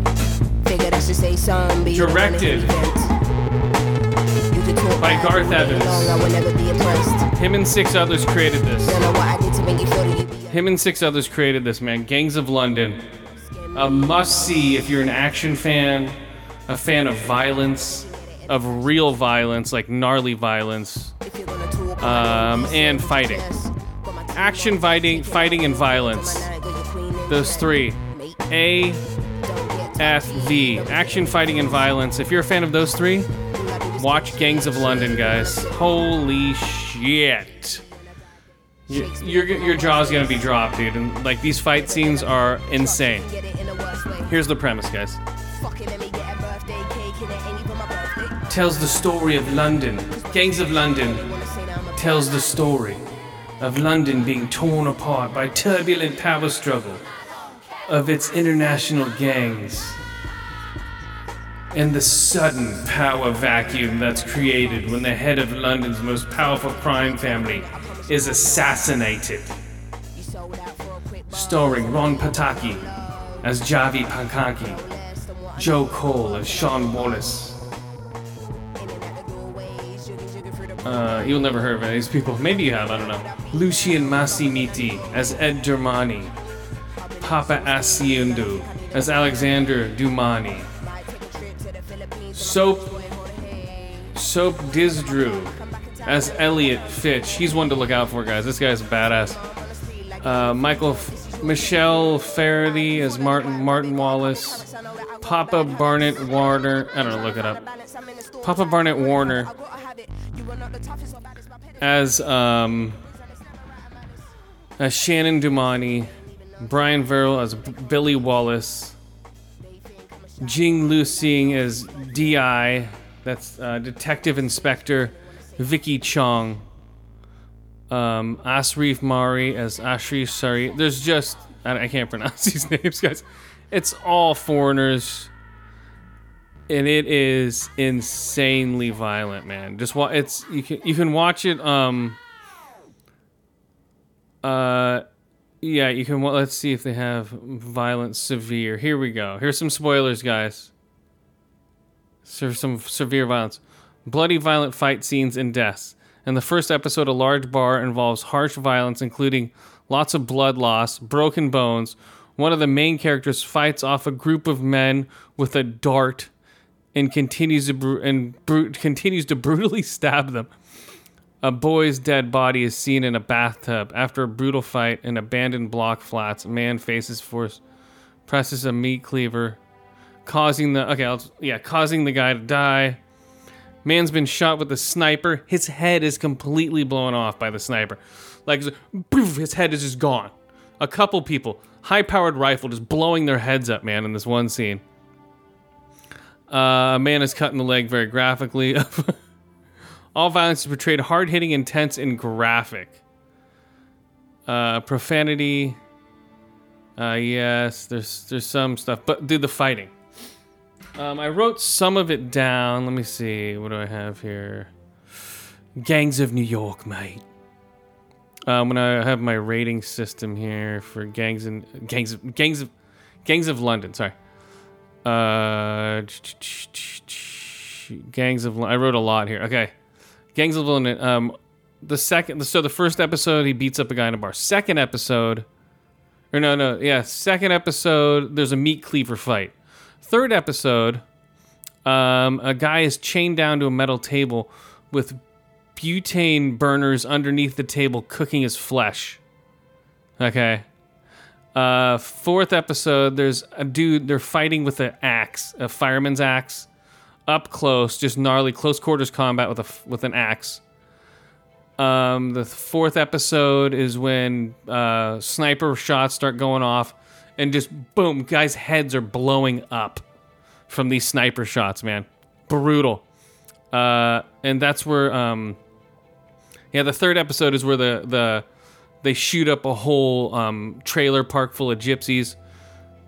Figured I should say something, but you don't wanna Directed hear it. You can talk by Gareth Evans. long, I will never be impressed. Him and six others created this. Don't know what I did to make you feel that you be Him and six others created this, man. Gangs of London. A must see if you're an action fan, a fan of violence, of real violence, like gnarly violence, um, and fighting. Action, fighting, fighting, and violence. Those three. A, F, V. Action, fighting, and violence. If you're a fan of those three, watch Gangs of London, guys. Holy shit. Your, your, your jaw's gonna be dropped, dude. And like these fight scenes are insane. Here's the premise, guys. Tells the story of London. Gangs of London tells the story of London being torn apart by turbulent power struggle of its international gangs and the sudden power vacuum that's created when the head of London's most powerful crime family is assassinated. Starring Ron Pataki as Javi Pankaki, Joe Cole as Sean Wallace. Uh, you'll never hear of any of these people. Maybe you have, I don't know. Lucian Massimiti as Ed Germani. Papa Asiundu as Alexander Dumani. Soap Soap Dizdrew as Elliot Fitch. He's one to look out for, guys. This guy's badass. Uh, Michael F- Michelle Faraday as Martin Martin Wallace. Papa Barnett Warner. I don't know. Look it up. Papa Barnett Warner as um as Shannon Dumani. Brian Verrill as B- Billy Wallace. Jing Lu Sing as DI, that's uh, Detective Inspector Vicky Chong. Um, Asrif Mari as Ashrif Sari. There's just I, I can't pronounce <laughs> these names, guys. It's all foreigners, and it is insanely violent, man. Just wa- it's you can you can watch it. Um. Uh. Yeah, you can. Let's see if they have violent severe. Here we go. Here's some spoilers, guys. So some severe violence, bloody, violent fight scenes and deaths. In the first episode, a large bar involves harsh violence, including lots of blood loss, broken bones. One of the main characters fights off a group of men with a dart, and continues to bru- and bru- continues to <laughs> brutally stab them. A boy's dead body is seen in a bathtub. After a brutal fight in abandoned block flats, a man faces force, presses a meat cleaver, causing the okay, I'll, yeah, causing the guy to die. Man's been shot with a sniper. His head is completely blown off by the sniper. Like, poof, his head is just gone. A couple people, high-powered rifle, just blowing their heads up, man, in this one scene. Uh, a man is cut in the leg very graphically. <laughs> All violence is portrayed hard hitting, intense, and graphic. Uh, profanity. Uh, yes, there's there's some stuff, but dude, the fighting. Um, I wrote some of it down. Let me see. What do I have here? Gangs of New York, mate. Um, when I have my rating system here for gangs and gangs of gangs of gangs of London. Sorry. Uh, gangs of I wrote a lot here. Okay, gangs of London. Um, the second. So the first episode, he beats up a guy in a bar. Second episode, or no, no, yeah, second episode. There's a meat cleaver fight. Third episode, um, a guy is chained down to a metal table with butane burners underneath the table cooking his flesh. Okay. Uh, fourth episode, there's a dude, they're fighting with an axe, a fireman's axe, up close, just gnarly, close quarters combat with a with an axe. Um, the fourth episode is when uh, sniper shots start going off, and just boom, guys' heads are blowing up from these sniper shots, man. Brutal. Uh, and that's where, um, yeah, the third episode is where the the they shoot up a whole um, trailer park full of gypsies,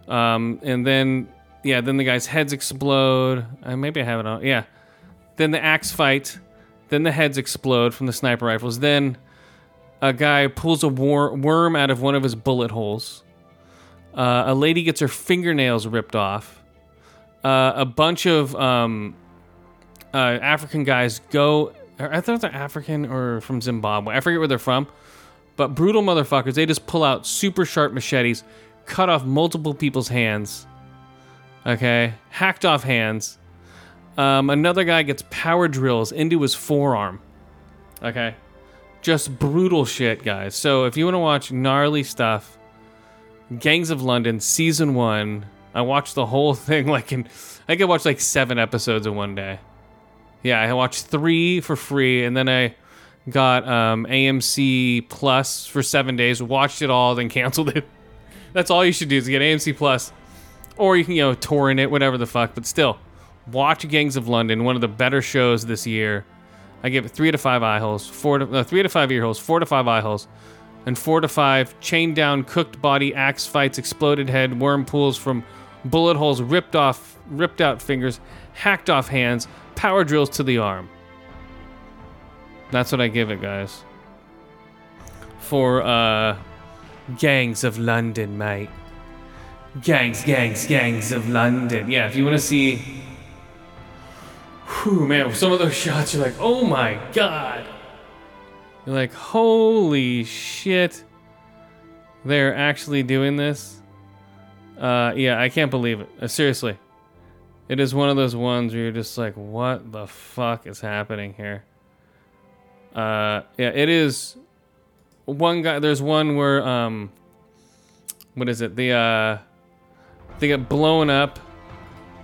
um, and then yeah, then the guys' heads explode. Uh, maybe I have it on. Yeah, then the axe fight, then the heads explode from the sniper rifles. Then a guy pulls a wor- worm out of one of his bullet holes. Uh, a lady gets her fingernails ripped off. Uh, a bunch of um, uh, African guys go. I thought they're African or from Zimbabwe. I forget where they're from. But brutal motherfuckers. They just pull out super sharp machetes, cut off multiple people's hands. Okay, hacked off hands. Um, another guy gets power drills into his forearm. Okay, just brutal shit, guys. So if you want to watch gnarly stuff, Gangs of London season one. I watched the whole <laughs> thing like in. I could watch like seven episodes in one day. Yeah, I watched three for free, and then I got um, AMC Plus for seven days. Watched it all, then canceled it. <laughs> That's all you should do is get AMC Plus, or you can you know torrent it, whatever the fuck. But still, watch Gangs of London, one of the better shows this year. I give it three to five eye holes, four to uh, three to five ear holes, four to five eye holes, and four to five chained down, cooked body, axe fights, exploded head, worm pools from bullet holes, ripped off, ripped out fingers, hacked off hands, power drills to the arm. That's what I give it, guys. For uh Gangs of London, mate. Gangs, gangs, gangs of London. Yeah, if you want to see Whew, man, some of those shots you're like, "Oh my god." You're like, "Holy shit." They're actually doing this? Uh yeah, I can't believe it. Uh, seriously. It is one of those ones where you're just like, "What the fuck is happening here?" Uh, yeah, it is. One guy. There's one where um, what is it? The uh, they get blown up.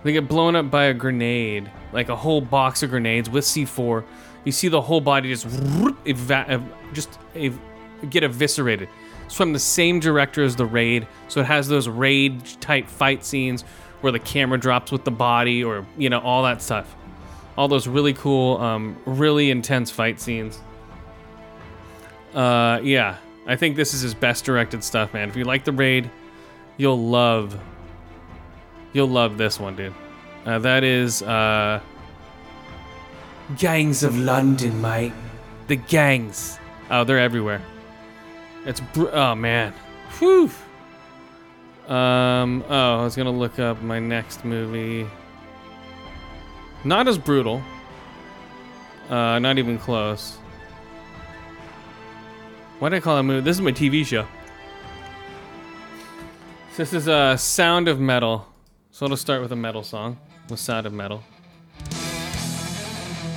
They get blown up by a grenade, like a whole box of grenades with C4. You see the whole body just eva- just ev- get eviscerated. It's from the same director as the raid, so it has those raid type fight scenes where the camera drops with the body, or you know all that stuff all those really cool, um, really intense fight scenes. Uh, yeah, I think this is his best directed stuff, man. If you like the raid, you'll love, you'll love this one, dude. Uh, that is uh, Gangs of London, mate. The gangs. Oh, they're everywhere. It's br- oh man, whew. Um, oh, I was gonna look up my next movie. Not as brutal. Uh, not even close. Why did I call that movie? This is my TV show. This is a uh, Sound of Metal. So let's start with a metal song. With Sound of Metal.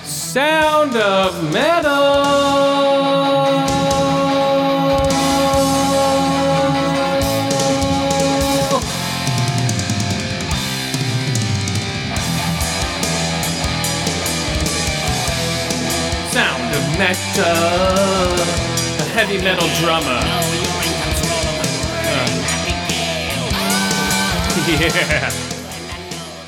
Sound of Metal! Nectar, a heavy metal drummer. <laughs> Yeah.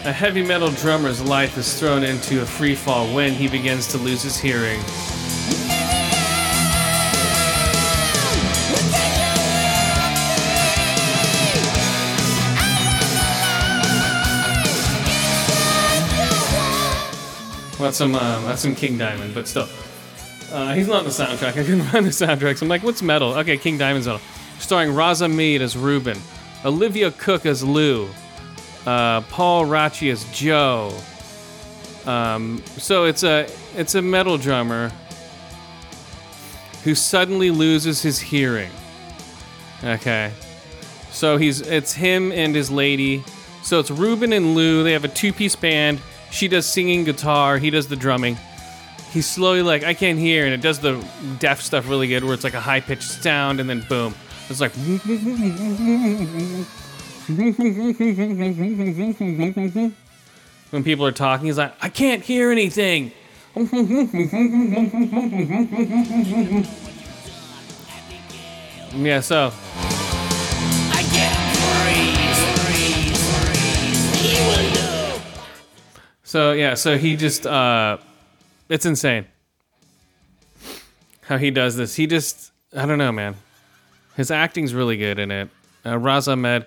A heavy metal drummer's life is thrown into a free fall when he begins to lose his hearing. Well, that's some um, that's some King Diamond, but still. Uh, he's not on the soundtrack. I couldn't <laughs> find the soundtrack. So I'm like, what's metal? Okay, King Diamond's metal. Starring Riz Ahmed as Ruben, Olivia Cooke as Lou, uh, Paul Raci as Joe. Um, so it's a it's a metal drummer who suddenly loses his hearing. Okay, so he's it's him and his lady. So it's Ruben and Lou. They have a two-piece band. She does singing guitar. He does the drumming. He's slowly like I can't hear, and it does the deaf stuff really good, where it's like a high-pitched sound, and then boom, it's like. When people are talking, he's like, I can't hear anything. yeah, so. So yeah, so he just uh it's insane. How he does this. He just I don't know, man. His acting's really good in it. Uh, Riz Ahmed,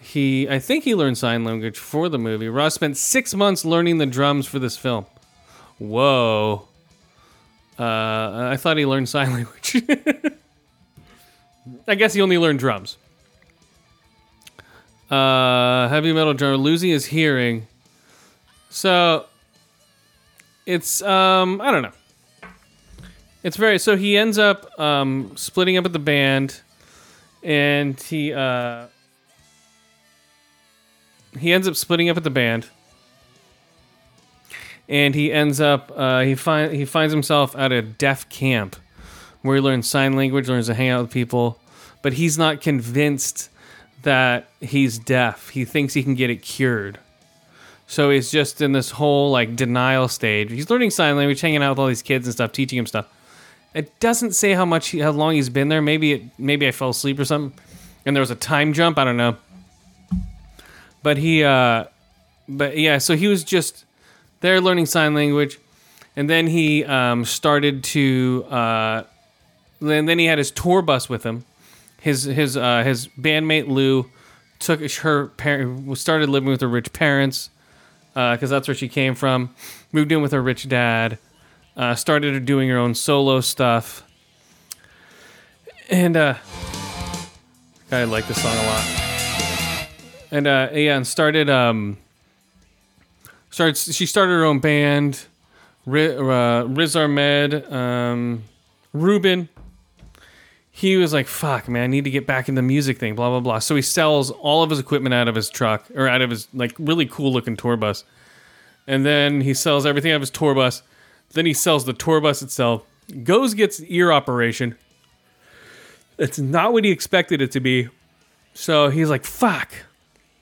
he I think he learned sign language for the movie. Riz spent six months learning the drums for this film. Whoa. Uh, I thought he learned sign <laughs> language. I guess he only learned drums. Uh, heavy metal drummer losing his hearing. So it's um I don't know. It's very so he ends up um splitting up with the band and he uh he ends up splitting up with the band and he ends up uh, he find he finds himself at a deaf camp where he learns sign language, learns to hang out with people, but he's not convinced that he's deaf. He thinks he can get it cured. So he's just in this whole like denial stage. He's learning sign language, hanging out with all these kids and stuff, teaching him stuff. It doesn't say how much, how long he's been there. Maybe it, maybe I fell asleep or something, and there was a time jump. I don't know. But he, uh, but yeah, so he was just there learning sign language, and then he um, started to, uh, and then he had his tour bus with him. His his uh, his bandmate Lou took her parent started living with her rich parents because that's where she came from. Moved in with her rich dad. Uh, started doing her own solo stuff. And uh, I like this song a lot. And uh, yeah, and started um, started she started her own band. Riz, uh, Riz Ahmed, um, Ruben. He was like, "Fuck, man, I need to get back in the music thing." Blah blah blah. So he sells all of his equipment out of his truck or out of his like really cool looking tour bus, and then he sells everything out of his tour bus. Then he sells the tour bus itself. Goes gets ear operation. It's not what he expected it to be. So he's like, "Fuck."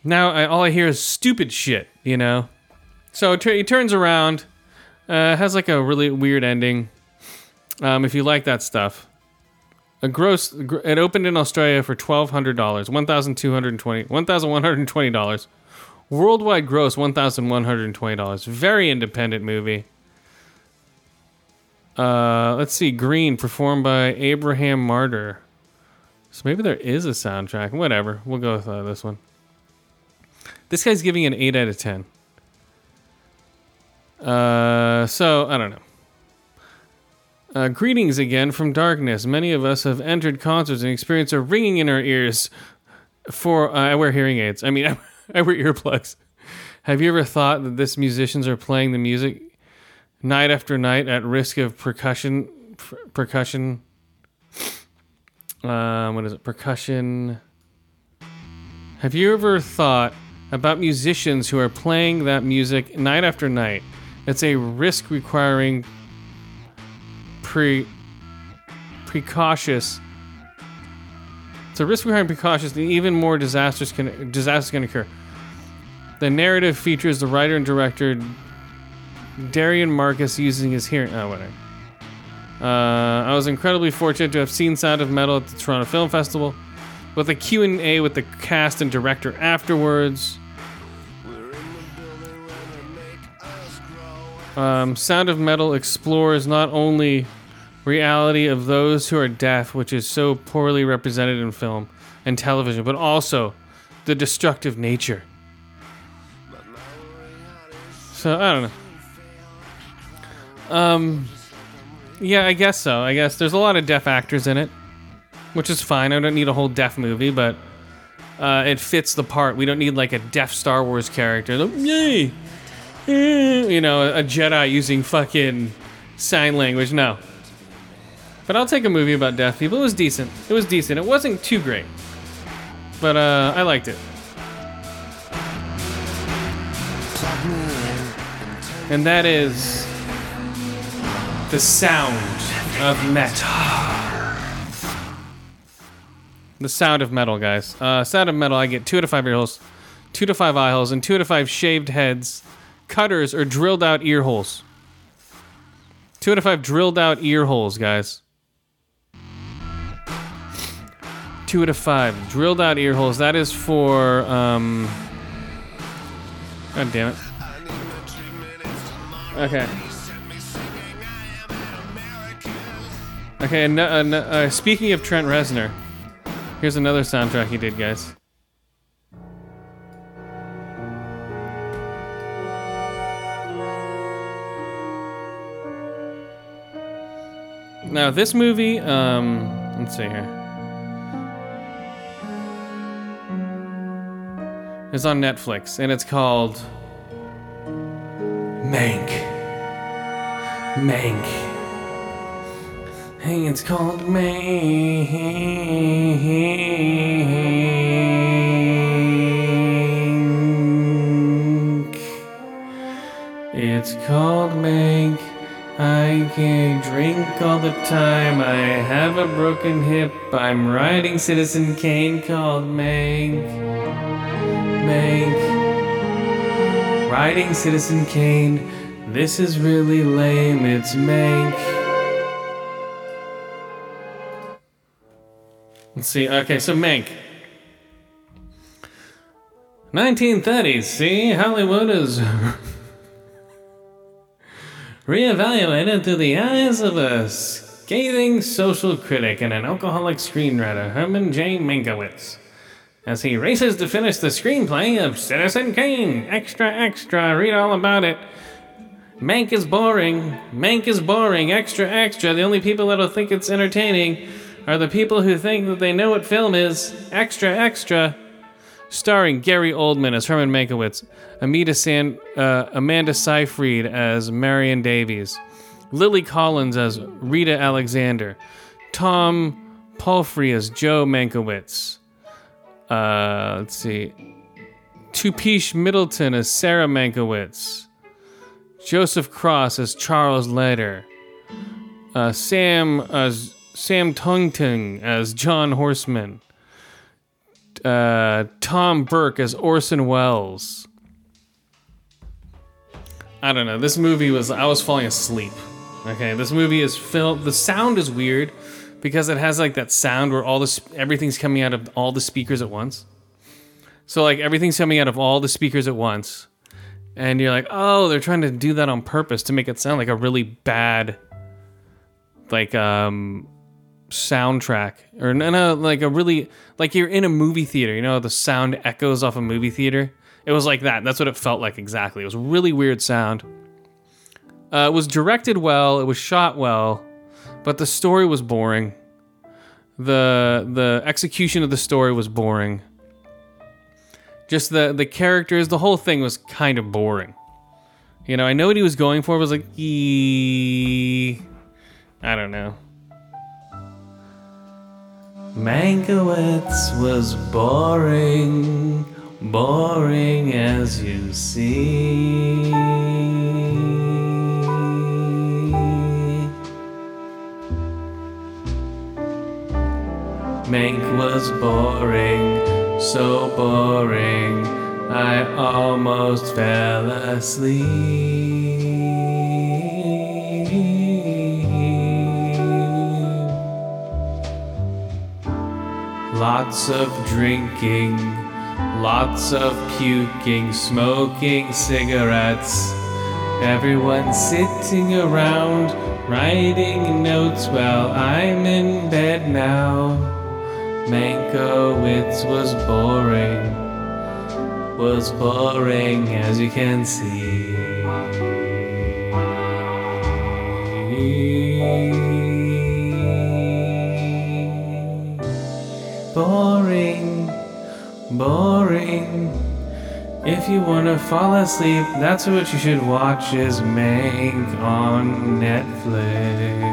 Now I, all I hear is stupid shit, you know. So t- he turns around. Uh, has like a really weird ending. Um, if you like that stuff, a gross. It opened in Australia for twelve hundred dollars, one thousand two hundred twenty, one thousand one hundred twenty dollars. Worldwide gross one thousand one hundred twenty dollars. Very independent movie. Uh, let's see. Green, performed by Abraham Marder. So maybe there is a soundtrack. Whatever. We'll go with uh, this one. This guy's giving an eight out of ten. Uh, so I don't know. Uh, greetings again from darkness. Many of us have entered concerts and experienced a ringing in our ears. For uh, I wear hearing aids. I mean, <laughs> I, wear earplugs. Have you ever thought that this musicians are playing the music night after night at risk of percussion? Per- percussion. Uh, what is it? Percussion. Have you ever thought about musicians who are playing that music night after night? It's a risk requiring pre precautious. A risk requiring precautious, and even more disasters can disasters can occur. The narrative features the writer and director Darian Marcus using his hearing. Oh, whatever. Uh, I was incredibly fortunate to have seen Sound of Metal at the Toronto Film Festival, with a Q&A with the cast and director afterwards. Um, Sound of Metal explores not only reality of those who are deaf, which is so poorly represented in film and television, but also the destructive nature. So I don't know. Um, yeah, I guess so. I guess there's a lot of deaf actors in it, which is fine. I don't need a whole deaf movie, but uh, it fits the part. We don't need like a deaf Star Wars character. Like, Yay! <laughs> You know, a Jedi using fucking sign language. No. But I'll take a movie about deaf people. It was decent. It was decent. It wasn't too great, but uh, I liked it. And that is the sound of metal. The sound of metal, guys. Uh, sound of metal. I get two out of five ear holes, two to five eye holes, and two out of five shaved heads, cutters, or drilled out ear holes. Two out of five drilled out ear holes, guys. Two out of five drilled out ear holes. That is for um. God damn it. Okay. Okay, and, uh, uh, speaking of Trent Reznor, here's another soundtrack he did, guys. Now, this movie, um, let's see here. It's on Netflix, and it's called Mank. Mank. Hey, it's called Mank. It's called Mank. I can't drink all the time. I have a broken hip. I'm riding Citizen Kane called Mank. Mank. Riding Citizen Kane. This is really lame. It's Mank. Let's see. Okay, so Mank. 1930s. See, Hollywood is <laughs> reevaluated through the eyes of a scathing social critic and an alcoholic screenwriter, Herman J. Mankiewicz. As he races to finish the screenplay of Citizen Kane. Extra, extra, read all about it. Mank is boring. Mank is boring. Extra, extra. The only people that'll think it's entertaining are the people who think that they know what film is. Extra, extra. Starring Gary Oldman as Herman Mankiewicz, Amita San, uh, Amanda Seyfried as Marion Davies, Lily Collins as Rita Alexander, Tom Pelphrey as Joe Mankiewicz. Uh, let's see. Tuppence Middleton as Sarah Mankiewicz. Joseph Cross as Charles Leder. Uh, Sam as Sam Tungtung as John Horseman. Uh, Tom Burke as Orson Welles. I don't know. This movie was I was falling asleep. Okay, this movie is filmed. The sound is weird because it has like that sound where all this everything's coming out of all the speakers at once. So like everything's coming out of all the speakers at once, and you're like, oh, they're trying to do that on purpose to make it sound like a really bad, like um, soundtrack or no, no, like a really like you're in a movie theater. You know, the sound echoes off a movie theater. It was like that. That's what it felt like exactly. It was really weird sound. Uh, it was directed well. It was shot well, but the story was boring. the The execution of the story was boring. Just the the characters, the whole thing was kind of boring. You know, I know what he was going for. It was like, ee, I don't know. Mankiewicz was boring, boring as you see. Was boring, so boring, I almost fell asleep. Lots of drinking, lots of puking, smoking cigarettes. Everyone sitting around, writing notes while I'm in bed now. Mankowitz was boring, was boring as you can see. Boring, boring. If you wanna fall asleep, that's what you should watch is Mank on Netflix.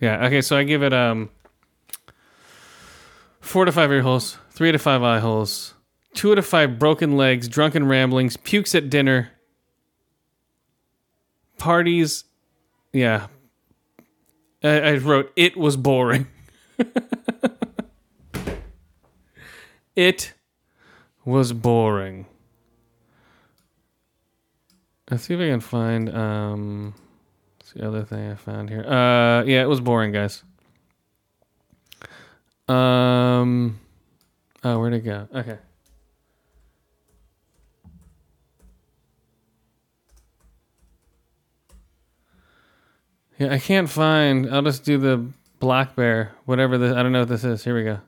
Yeah, okay, so I give it um four to five ear holes, three to five eye holes, two of five broken legs, drunken ramblings, pukes at dinner, parties. Yeah. I, I wrote it was boring. <laughs> it was boring. Let's see if I can find um what's the other thing I found here. Uh yeah, it was boring, guys. Um Oh, where'd it go? Okay. Yeah, I can't find. I'll just do the black bear, whatever this. I don't know what this is. Here we go.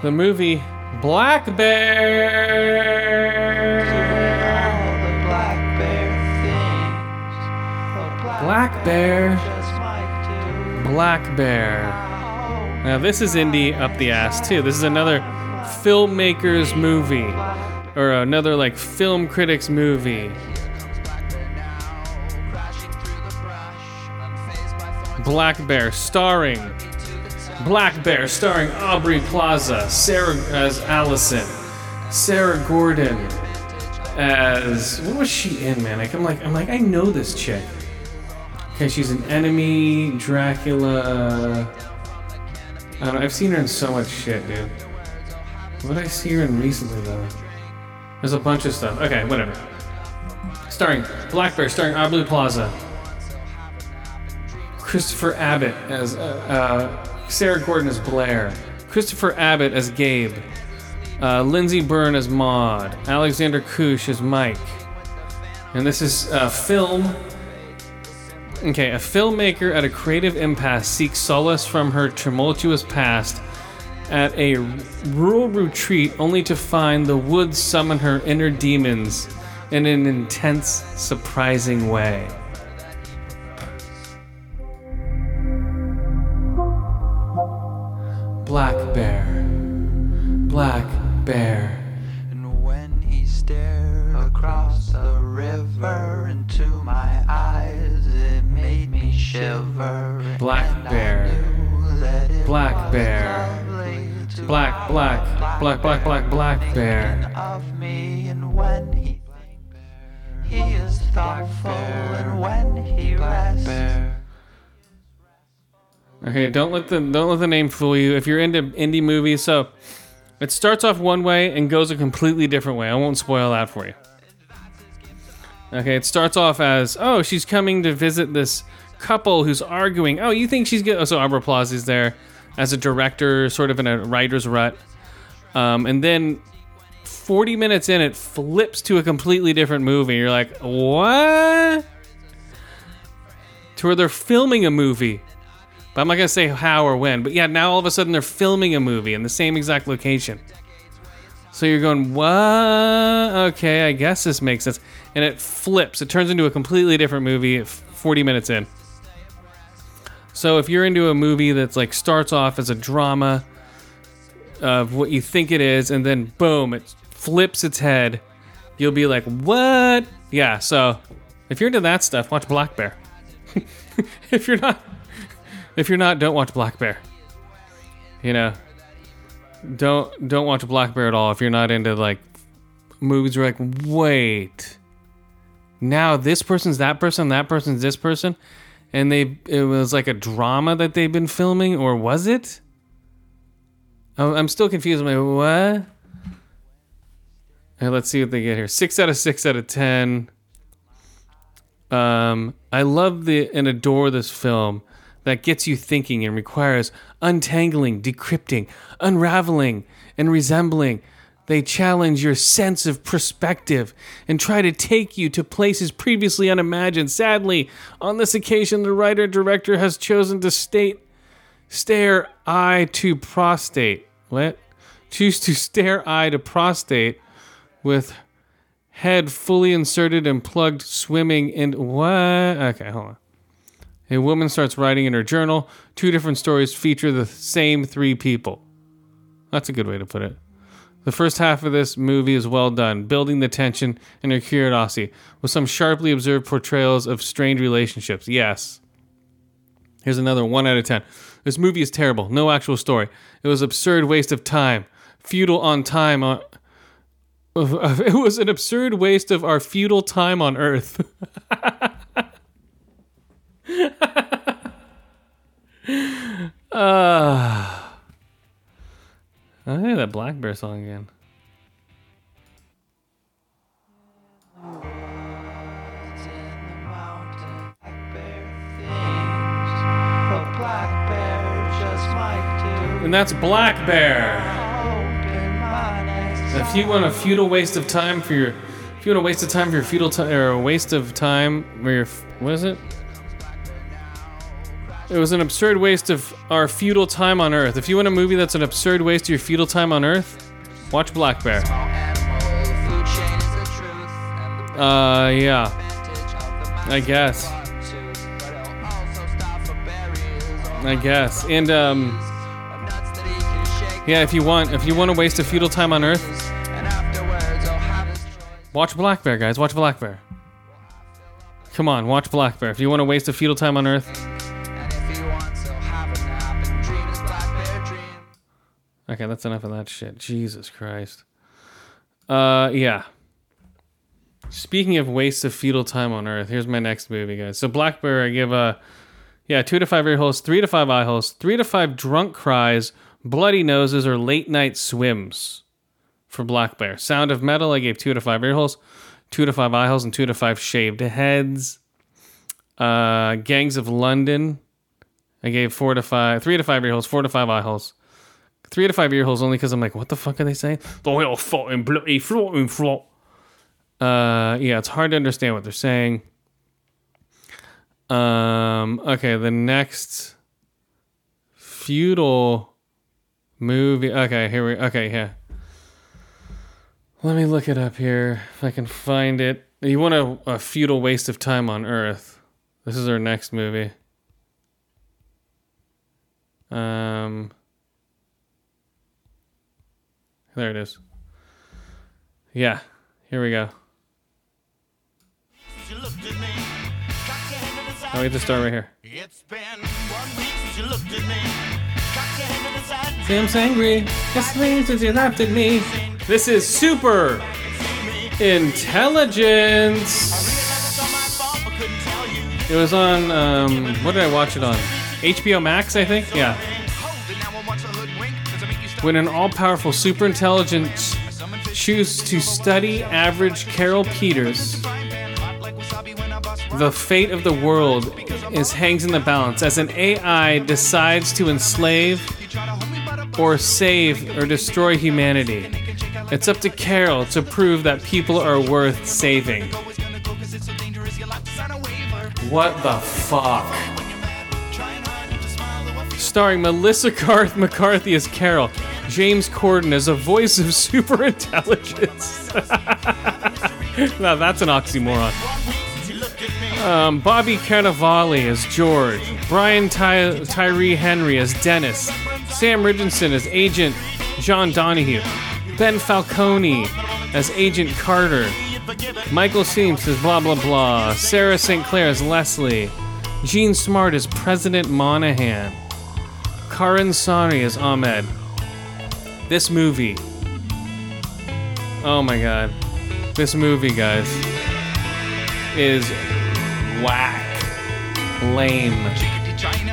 The movie Black Bear. Oh, Black Bear. Black Bear. Now this is indie up the ass too. This is another filmmaker's movie, or another like film critics movie. Black Bear, starring Black Bear, starring Aubrey Plaza, Sarah as Allison, Sarah Gadon as what was she in, man? Like I'm like I'm like I know this chick. Okay, she's an enemy, Dracula. I don't know, I've seen her in so much shit, dude. What did I see her in recently though? There's a bunch of stuff. Okay, whatever. Starring Black Bear, starring Aubrey Plaza. Christopher Abbott as uh, uh, Sarah Gadon as Blair. Christopher Abbott as Gabe. Uh, Lindsay Byrne as Maud. Alexander Kush as Mike. And this is a film. Okay, a filmmaker at a creative impasse seeks solace from her tumultuous past at a rural retreat only to find the woods summon her inner demons in an intense, surprising way. Black Bear. Black Bear. And when he stared across the river into my eyes. It made me shiver. Black Bear. Black Bear. Black, black, black, black, black, black bear. Of me and when he he is thoughtful and when he rests. Okay, don't let the don't let the name fool you. If you're into indie movies, so it starts off one way and goes a completely different way. I won't spoil that for you. Okay, it starts off as oh, she's coming to visit this couple who's arguing. Oh, you think she's good? Oh, so Aubrey Plaza's there as a director, sort of in a writer's rut. Um, and then 40 minutes in, it flips to a completely different movie. You're like, what? To where they're filming a movie. But I'm not to say how or when. But yeah, now all of a sudden they're filming a movie in the same exact location. So you're going, what? Okay, I guess this makes sense. And it flips. It turns into a completely different movie 40 minutes in. So if you're into a movie that's like starts off as a drama of what you think it is, and then boom, it flips its head, you'll be like, what? Yeah, so if you're into that stuff, watch Black Bear. <laughs> if you're not, if you're not, don't watch Black Bear. You know, don't don't watch Black Bear at all if you're not into like movies. Where like, wait, now this person's that person, that person's this person, and they it was like a drama that they've been filming, or was it? I'm still confused. I'm like, what? Hey, let's see what they get here. Six out of six out of ten. Um, I love the and adore this film that gets you thinking and requires untangling, decrypting, unraveling, and resembling They challenge your sense of perspective and try to take you to places previously unimagined. Sadly, on this occasion, the writer director has chosen to state stare eye to prostate. What? Choose to stare eye to prostate with head fully inserted and plugged, swimming in what? Okay, hold on. A woman starts writing in her journal. Two different stories feature the same three people. That's a good way to put it. The first half of this movie is well done, building the tension and your curiosity with some sharply observed portrayals of strained relationships. Yes. Here's another 1 out of 10. This movie is terrible. No actual story. It was absurd waste of time. Feudal on time on <laughs> it was an absurd waste of our feudal time on earth. <laughs> uh, <laughs> I hear that Black Bear song again. And that's Black Bear. If you want a futile waste of time for your, if you want a waste of time for your futile time, or a waste of time for your, what is it? It was an absurd waste of our futile time on Earth. If you want a movie that's an absurd waste of your futile time on Earth, watch Black Bear. Uh, yeah. I guess. I guess. And um, yeah, if you want, if you want to waste a futile time on Earth, watch Black Bear, guys. Watch Black Bear. Come on, watch Black Bear. If you want to waste a futile time on Earth. Okay, that's enough of that shit. Jesus Christ. Uh, yeah. Speaking of waste of fetal time on Earth, here's my next movie, guys. So Black Bear, I give a yeah two to five ear holes, three to five eye holes, three to five drunk cries, bloody noses, or late night swims for Black Bear. Sound of Metal, I gave two to five ear holes, two to five eye holes, and two to five shaved heads. Uh, Gangs of London, I gave four to five, three to five ear holes, four to five eye holes. Three to five ear holes only because I'm like, what the fuck are they saying? The whole fucking bloody floating float. Uh, yeah, it's hard to understand what they're saying. Um, okay, the next feudal movie. Okay, here we. Okay, yeah. Let me look it up here if I can find it. You want a, a feudal waste of time on Earth? This is our next movie. Um. There it is. Yeah, here we go. Oh, we have to start right here. Sam's angry. Yes, please, since you laughed at me. This is super intelligence. It was on. Um, what did I watch it on? HBO Max, I think. Yeah. When an all-powerful superintelligence chooses to study average Carol Peters, the fate of the world is hangs in the balance as an AI decides to enslave or save or destroy humanity. It's up to Carol to prove that people are worth saving. What the fuck? Starring Melissa McCarthy as Carol, James Corden as a voice of <laughs> superintelligence. <laughs> now that's an oxymoron. Um, Bobby Cannavale as George, Brian Ty- Tyree Henry as Dennis, Sam Richardson as Agent John Donahue, Ben Falcone as Agent Carter, Michael Seams as blah blah blah, Sarah St. Clair as Leslie, Jean Smart as President Monahan, Karan Soni as Ahmed. This movie. Oh my god. This movie, guys, is whack. Lame.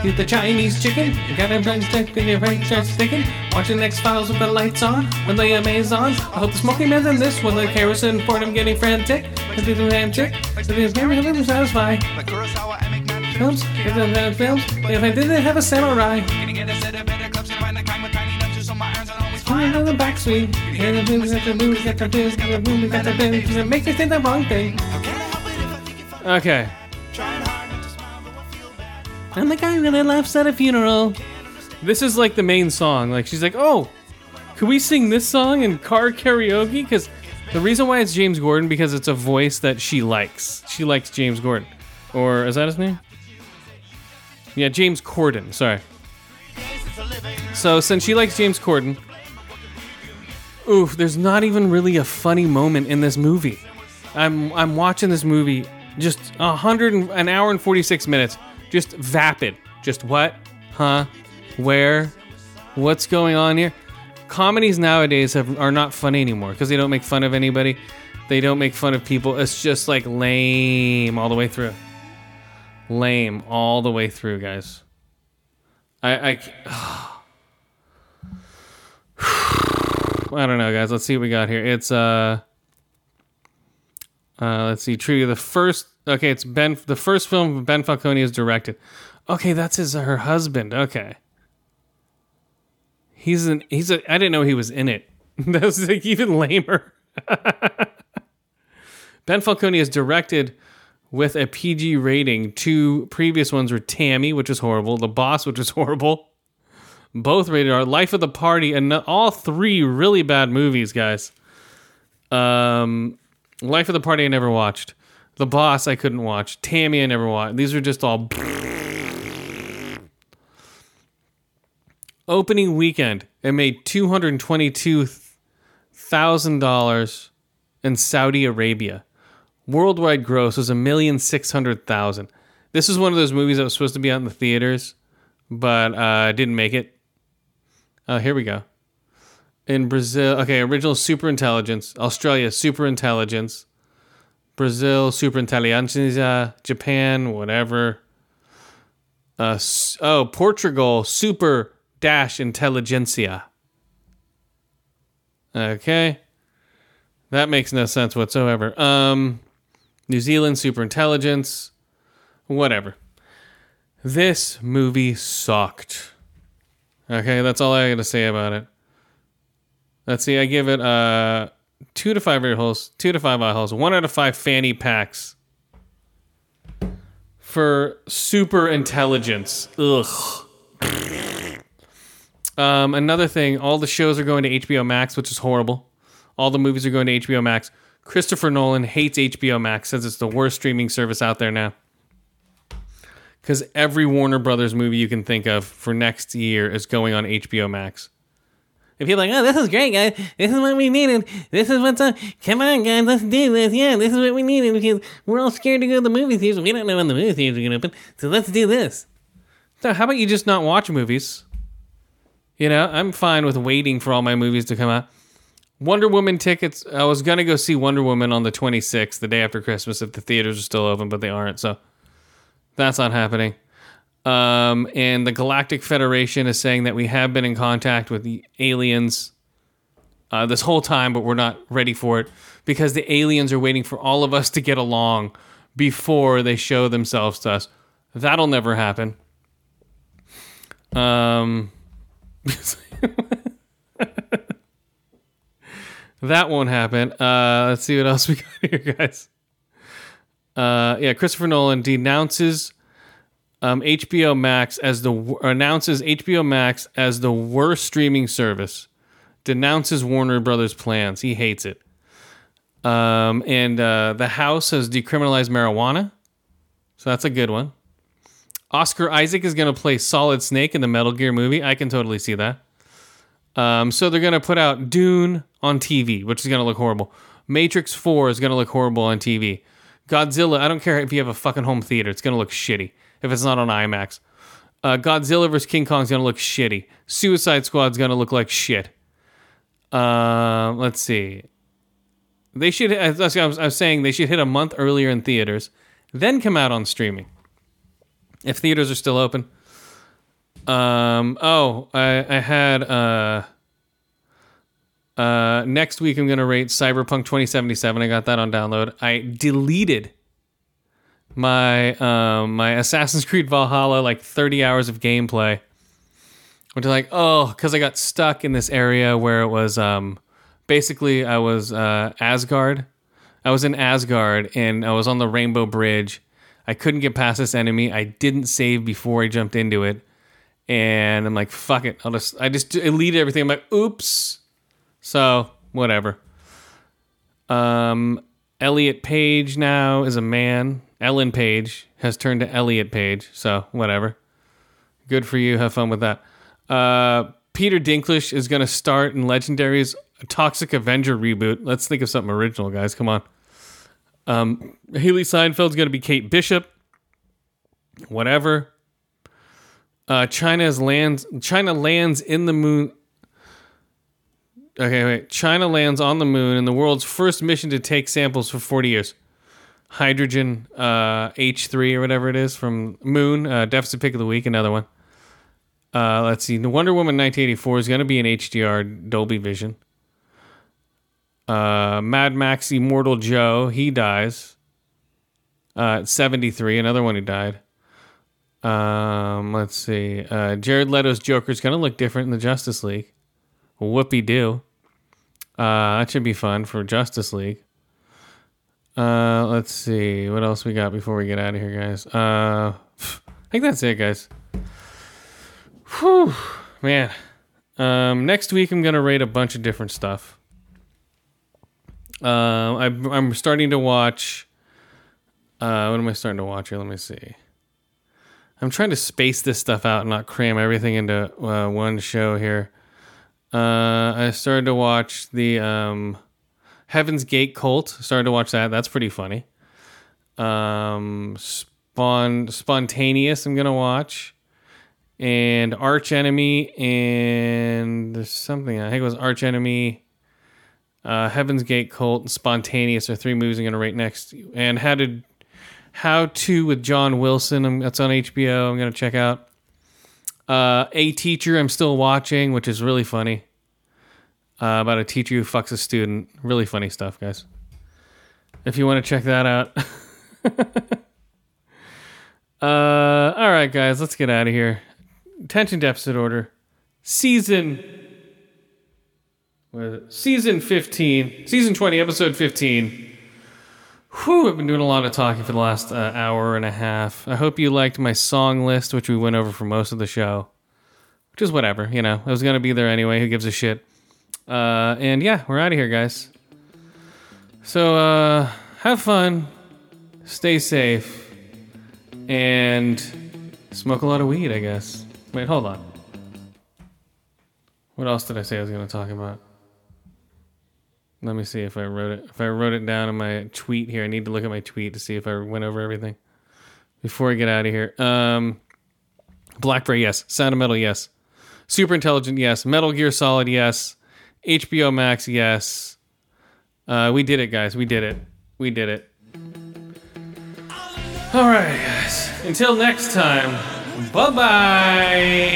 Eat the Chinese chicken. You got a brain stick in your brain starts sticking. Watching X Files with the lights on. When the amaze on. I hope the smoking man's in this one. The kerosene for him getting frantic. I do the damn chick. So there's never satisfy. Films. If I had films. If I didn't have a samurai. On the backswing. And the got the movies got the booze, got the movies got the booze. It makes you think the wrong thing. Okay. And the guy really laughs at a funeral. This is like the main song. Like she's like, oh, could we sing this song in car karaoke? Because the reason why it's James Gordon because it's a voice that she likes. She likes James Gordon, or is that his name? Yeah, James Corden. Sorry. So since she likes James Corden, oof, there's not even really a funny moment in this movie. I'm I'm watching this movie just a hundred an hour and forty six minutes, just vapid. Just what? Huh? Where? What's going on here? Comedies nowadays have, are not funny anymore because they don't make fun of anybody. They don't make fun of people. It's just like lame all the way through. Lame all the way through, guys. I I. <sighs> I don't know, guys. Let's see what we got here. It's uh, uh, let's see. True, the first. Okay, it's Ben. The first film Ben Falcone has directed. Okay, that's his her husband. Okay, he's an he's a. I didn't know he was in it. <laughs> that was like even lamer. <laughs> ben Falcone has directed with a PG rating. Two previous ones were Tammy, which is horrible. The Boss, which is <laughs> horrible. Both rated R. Life of the Party, and all three really bad movies, guys. Um, Life of the Party I never watched. The Boss I couldn't watch. Tammy I never watched. These are just all. <laughs> Opening weekend, it made two hundred twenty-two thousand dollars in Saudi Arabia. Worldwide gross was a million six hundred thousand. This is one of those movies that was supposed to be out in the theaters, but uh, didn't make it. Oh, here we go. In Brazil, okay, original super intelligence. Australia, super intelligence. Brazil, super intelligência. Japan, whatever. Uh, oh, Portugal, super dash intelligentsia. Okay. That makes no sense whatsoever. Um, New Zealand, super intelligence. Whatever. This movie sucked. Okay, that's all I got to say about it. Let's see, I give it uh two to five ear holes, two to five eye holes, one out of five fanny packs for super intelligence. Ugh. Um, another thing, all the shows are going to HBO Max, which is horrible. All the movies are going to HBO Max. Christopher Nolan hates HBO Max, says it's the worst streaming service out there now. Because every Warner Brothers movie you can think of for next year is going on HBO Max. And people are like, oh, this is great, guys. This is what we needed. This is what's up. Come on, guys, let's do this. Yeah, this is what we needed because we're all scared to go to the movie theaters. We don't know when the movie theaters are going to open. So let's do this. So how about you just not watch movies? You know, I'm fine with waiting for all my movies to come out. Wonder Woman tickets. I was gonna go see Wonder Woman on the 26th, the day after Christmas, if the theaters are still open, but they aren't. So that's not happening. Um, and the Galactic Federation is saying that we have been in contact with the aliens uh, this whole time, but we're not ready for it because the aliens are waiting for all of us to get along before they show themselves to us. That'll never happen. Um, <laughs> that won't happen. Uh, let's see what else we got <laughs> here, guys. Uh, yeah, Christopher Nolan denounces um, HBO Max as the announces HBO Max as the worst streaming service. Denounces Warner Brothers plans. He hates it. Um, and uh, the House has decriminalized marijuana, so that's a good one. Oscar Isaac is going to play Solid Snake in the Metal Gear movie. I can totally see that. Um, so they're going to put out Dune on TV, which is going to look horrible. Matrix 4 is going to look horrible on TV. Godzilla, I don't care if you have a fucking home theater, it's going to look shitty if it's not on IMAX. Uh, Godzilla vs. King Kong is going to look shitty. Suicide Squad is going to look like shit. Uh, let's see. They should, I was saying, they should hit a month earlier in theaters, then come out on streaming. If theaters are still open. Um, oh, I, I had, uh, uh, next week I'm to rate Cyberpunk 2077. I got that on download. I deleted my, um, my Assassin's Creed Valhalla, like 30 hours of gameplay Which is like oh because I got stuck in this area where it was um basically I was uh, Asgard. I was in Asgard and I was on the Rainbow Bridge. I couldn't get past this enemy. I didn't save before I jumped into it, and I'm like, "Fuck it!" I'll just I just deleted everything. I'm like, "Oops." So whatever. Um, Elliot Page now is a man. Ellen Page has turned to Elliot Page. So whatever. Good for you. Have fun with that. Uh, Peter Dinklage is going to start in Legendary's Toxic Avenger reboot. Let's think of something original, guys. Come on. Um, Hailee Steinfeld's going to be Kate Bishop. Whatever. Uh, China's lands. China lands in the moon. Okay, wait. China lands on the moon in the world's first mission to take samples for 40 years. Hydrogen uh, H3 or whatever it is from Moon. Uh, deficit pick of the week, another one. Uh, let's see. The Wonder Woman 1984 is going to be in HDR Dolby Vision. Uh, Mad Max Immortan Joe, he dies. Uh, at 73, another one who died. Um, let's see. Uh, Jared Leto's Joker is going to look different in the Justice League. Whoopie do. Uh, that should be fun for Justice League. Uh, let's see what else we got before we get out of here, guys. Uh, I think that's it, guys. Whew, man. Um, next week I'm gonna rate a bunch of different stuff. Uh, I, I'm starting to watch. Uh, what am I starting to watch here? Let me see. I'm trying to space this stuff out and not cram everything into uh, one show here. Uh, I started to watch the um, Heaven's Gate Cult. Started to watch that. That's pretty funny. Um, Spontaneous. I'm gonna watch, and Arch Enemy, and there's something. I think it was Arch Enemy. Uh, Heaven's Gate Cult and Spontaneous are three movies I'm gonna rate next. And How to How to with John Wilson. um, That's on HBO. I'm gonna check out. Uh, a teacher I'm still watching, which is really funny. Uh, about a teacher who fucks a student. Really funny stuff, guys. If you want to check that out. <laughs> uh, all right, guys, let's get out of here. Attention deficit order. Season. Season 15. Season 20, episode 15. Whew, I've been doing a lot of talking for the last uh, hour and a half. I hope you liked my song list, which we went over for most of the show. Which is whatever, you know. I was going to be there anyway. Who gives a shit? Uh, and yeah, we're out of here, guys. So, uh, have fun, stay safe, and smoke a lot of weed, I guess. Wait, hold on. What else did I say I was going to talk about? Let me see if I wrote it. If I wrote it down in my tweet here, I need to look at my tweet to see if I went over everything before I get out of here. Um, Blackberry, yes. Sound of Metal, yes. Super Intelligent, yes. Metal Gear Solid, yes. HBO Max, yes. Uh, we did it, guys. We did it. We did it. All right, guys. Until next time. Bye bye.